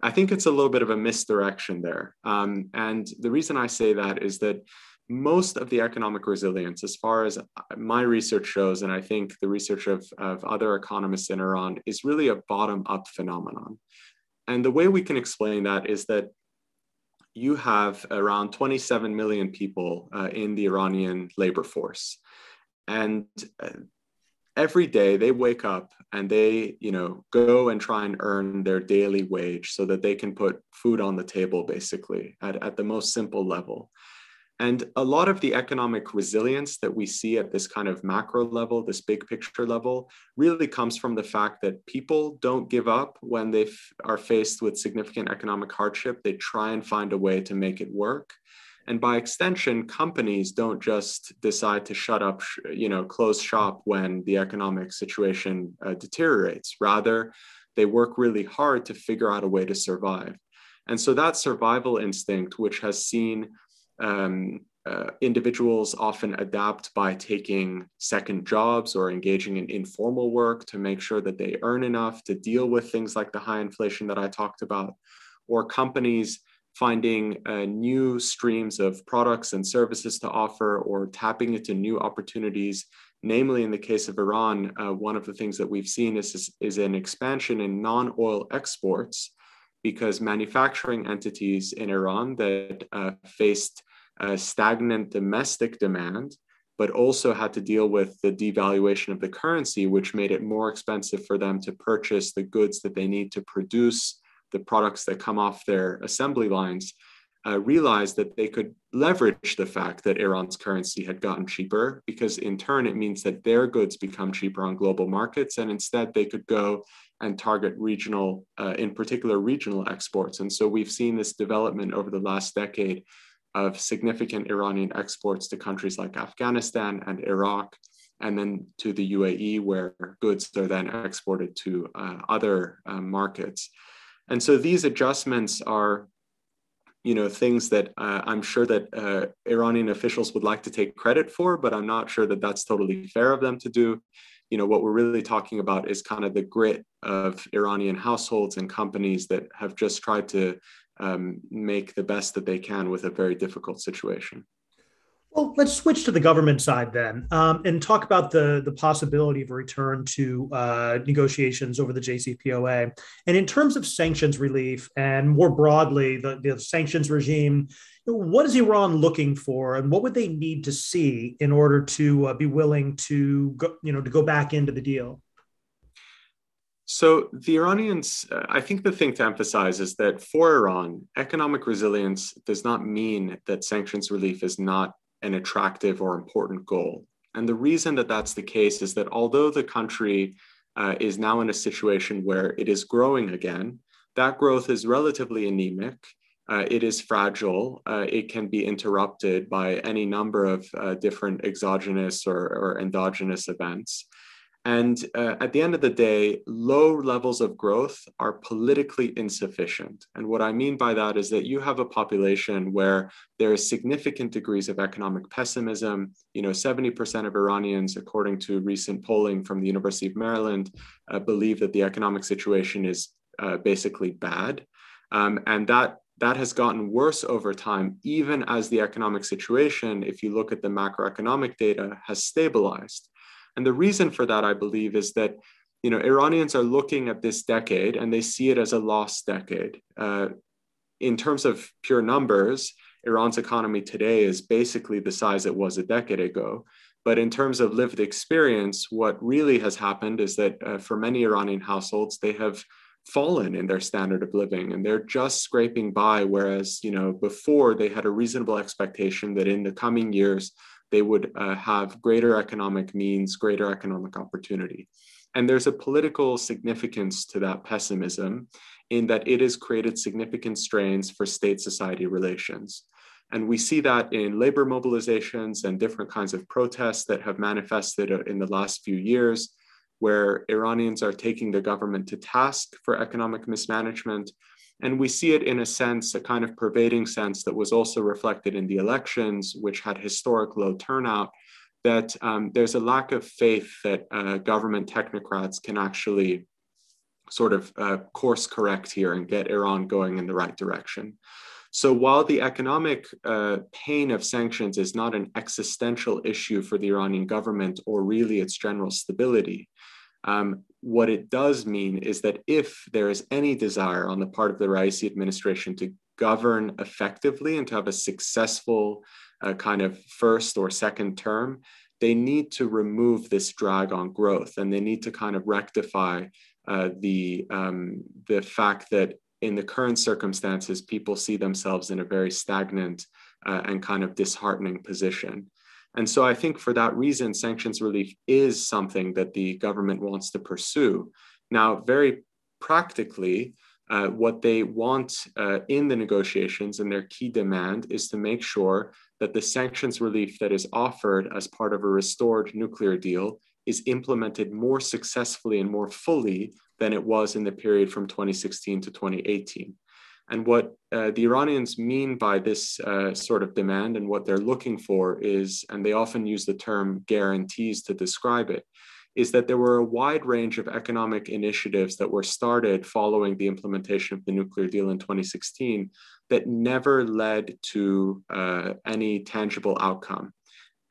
I think it's a little bit of a misdirection there. Um, and the reason I say that is that most of the economic resilience, as far as my research shows, and I think the research of, of other economists in Iran, is really a bottom up phenomenon. And the way we can explain that is that you have around 27 million people uh, in the Iranian labor force. And uh, every day they wake up and they, you know, go and try and earn their daily wage so that they can put food on the table, basically, at, at the most simple level. And a lot of the economic resilience that we see at this kind of macro level, this big picture level, really comes from the fact that people don't give up when they f- are faced with significant economic hardship. They try and find a way to make it work. And by extension, companies don't just decide to shut up, you know, close shop when the economic situation uh, deteriorates. Rather, they work really hard to figure out a way to survive. And so that survival instinct, which has seen um, uh, individuals often adapt by taking second jobs or engaging in informal work to make sure that they earn enough to deal with things like the high inflation that I talked about, or companies finding uh, new streams of products and services to offer or tapping into new opportunities. Namely, in the case of Iran, uh, one of the things that we've seen is, is, an expansion in non oil exports because manufacturing entities in Iran that uh, stagnant domestic demand, but also had to deal with the devaluation of the currency, which made it more expensive for them to purchase the goods that they need to produce the products that come off their assembly lines. Uh, realized that they could leverage the fact that Iran's currency had gotten cheaper, because in turn it means that their goods become cheaper on global markets, and instead they could go and target regional, uh, in particular, regional exports. And so we've seen this development over the last decade of significant Iranian exports to countries like Afghanistan and Iraq, and then to the UAE, where goods are then exported to uh, other uh, markets. And so these adjustments are, you know, things that uh, I'm sure that uh, Iranian officials would like to take credit for, but I'm not sure that that's totally fair of them to do. You know, what we're really talking about is kind of the grit of Iranian households and companies that have just tried to um, make the best that they can with a very difficult situation. Well, let's switch to the government side then, um, and talk about the the possibility of a return to uh, negotiations over the JCPOA. And in terms of sanctions relief, and more broadly, the, the sanctions regime, what is Iran looking for, and what would they need to see in order to uh, be willing to go, you know, to go back into the deal? So the Iranians, uh, I think the thing to emphasize is that for Iran, economic resilience does not mean that sanctions relief is not an attractive or important goal. And the reason that that's the case is that although the country uh, is now in a situation where it is growing again, that growth is relatively anemic. Uh, it is fragile. Uh, it can be interrupted by any number of uh, different exogenous or, or endogenous events. And uh, at the end of the day, low levels of growth are politically insufficient. And what I mean by that is that you have a population where there is significant degrees of economic pessimism. You know, 70% of Iranians, according to recent polling from the University of Maryland, uh, believe that the economic situation is uh, basically bad. Um, and that that has gotten worse over time, even as the economic situation, if you look at the macroeconomic data, has stabilized. And the reason for that, I believe, is that you know Iranians are looking at this decade and they see it as a lost decade. Uh, in terms of pure numbers, Iran's economy today is basically the size it was a decade ago. But in terms of lived experience, what really has happened is that uh, for many Iranian households, they have fallen in their standard of living and they're just scraping by whereas you know before they had a reasonable expectation that in the coming years they would uh, have greater economic means, greater economic opportunity. And there's a political significance to that pessimism in that it has created significant strains for state society relations. And we see that in labor mobilizations and different kinds of protests that have manifested in the last few years, where Iranians are taking the government to task for economic mismanagement and we see it in a sense, a kind of pervading sense that was also reflected in the elections, which had historic low turnout, that um, there's a lack of faith that uh, government technocrats can actually sort of uh, course correct here and get Iran going in the right direction. So while the economic uh, pain of sanctions is not an existential issue for the Iranian government or really its general stability, um, what it does mean is that if there is any desire on the part of the Raisi administration to govern effectively and to have a successful uh, kind of first or second term, they need to remove this drag on growth and they need to kind of rectify uh, the, um, the fact that in the current circumstances, people see themselves in a very stagnant uh, and kind of disheartening position. And so I think for that reason, sanctions relief is something that the government wants to pursue. Now, very practically, uh, what they want uh, in the negotiations and their key demand is to make sure that the sanctions relief that is offered as part of a restored nuclear deal is implemented more successfully and more fully than it was in the period from 2016 to 2018. And what uh, the Iranians mean by this uh, sort of demand and what they're looking for is, and they often use the term guarantees to describe it, is that there were a wide range of economic initiatives that were started following the implementation of the nuclear deal in 2016 that never led to uh, any tangible outcome.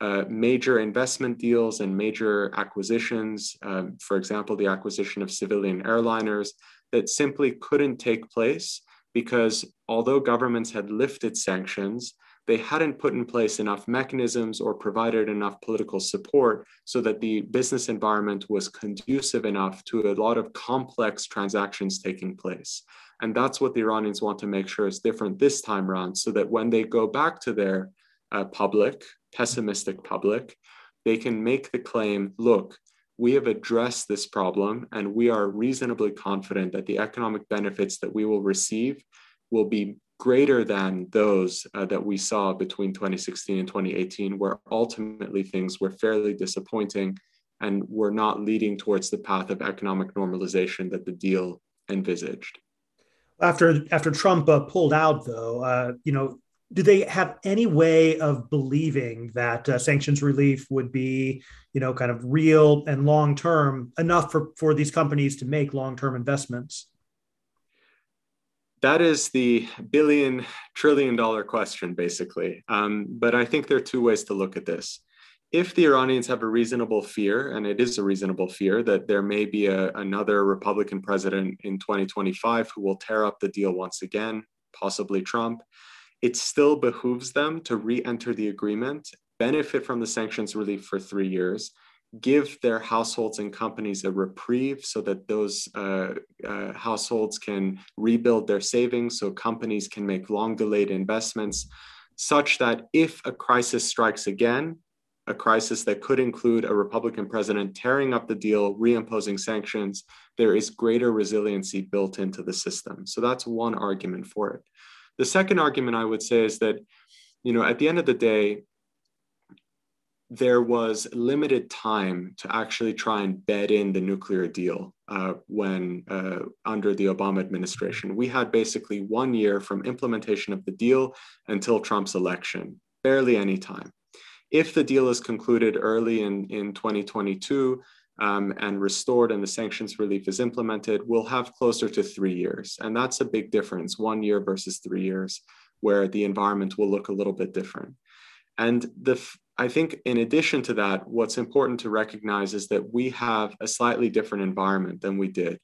Uh, major investment deals and major acquisitions, um, for example, the acquisition of civilian airliners, that simply couldn't take place because although governments had lifted sanctions, they hadn't put in place enough mechanisms or provided enough political support so that the business environment was conducive enough to a lot of complex transactions taking place. And that's what the Iranians want to make sure is different this time around, so that when they go back to their uh, public, pessimistic public, they can make the claim look, we have addressed this problem and we are reasonably confident that the economic benefits that we will receive will be greater than those uh, that we saw between 2016 and 2018, where ultimately things were fairly disappointing and were not leading towards the path of economic normalization that the deal envisaged. After after Trump uh, pulled out, though, uh, you know, do they have any way of believing that uh, sanctions relief would be you know kind of real and long term enough for for these companies to make long term investments that is the billion trillion dollar question, basically. Um, but I think there are two ways to look at this. If the Iranians have a reasonable fear, and it is a reasonable fear, that there may be a, another Republican president in 2025 who will tear up the deal once again, possibly Trump, it still behooves them to re enter the agreement, benefit from the sanctions relief for three years, give their households and companies a reprieve so that those uh, uh, households can rebuild their savings, so companies can make long delayed investments, such that if a crisis strikes again, a crisis that could include a Republican president tearing up the deal, reimposing sanctions, there is greater resiliency built into the system. So that's one argument for it. The second argument I would say is that, you know, at the end of the day, there was limited time to actually try and bed in the nuclear deal uh, when uh, under the Obama administration. We had basically one year from implementation of the deal until Trump's election, barely any time. If the deal is concluded early in, in 2022 um, and restored and the sanctions relief is implemented, we'll have closer to three years. And that's a big difference, one year versus three years, where the environment will look a little bit different. And the, I think, in addition to that, what's important to recognize is that we have a slightly different environment than we did.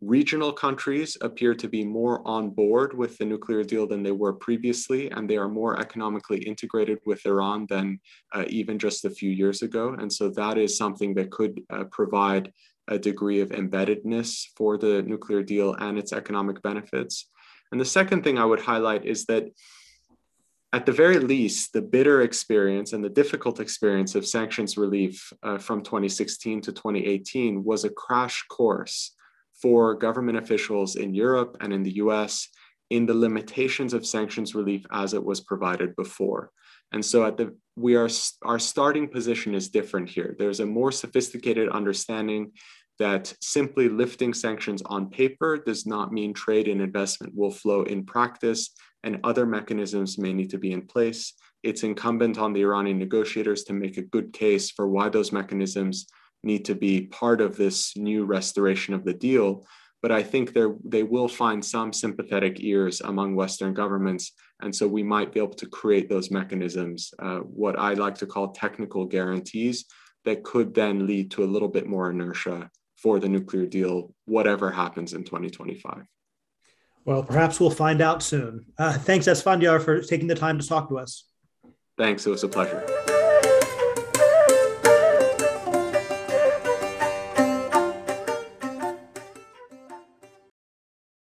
Regional countries appear to be more on board with the nuclear deal than they were previously, and they are more economically integrated with Iran than uh, even just a few years ago. And so that is something that could uh, provide a degree of embeddedness for the nuclear deal and its economic benefits. And the second thing I would highlight is that at the very least, the bitter experience and the difficult experience of sanctions relief uh, from 2016 to 2018 was a crash course for government officials in Europe and in the US in the limitations of sanctions relief as it was provided before. And so at the we are our starting position is different here. There's a more sophisticated understanding that simply lifting sanctions on paper does not mean trade and investment will flow in practice and other mechanisms may need to be in place. It's incumbent on the Iranian negotiators to make a good case for why those mechanisms need to be part of this new restoration of the deal. But I think they will find some sympathetic ears among Western governments. And so we might be able to create those mechanisms, uh, what I like to call technical guarantees, that could then lead to a little bit more inertia for the nuclear deal, whatever happens in 2025. Well, perhaps we'll find out soon. Uh, thanks, Esfandyar, for taking the time to talk to us. Thanks. It was a pleasure.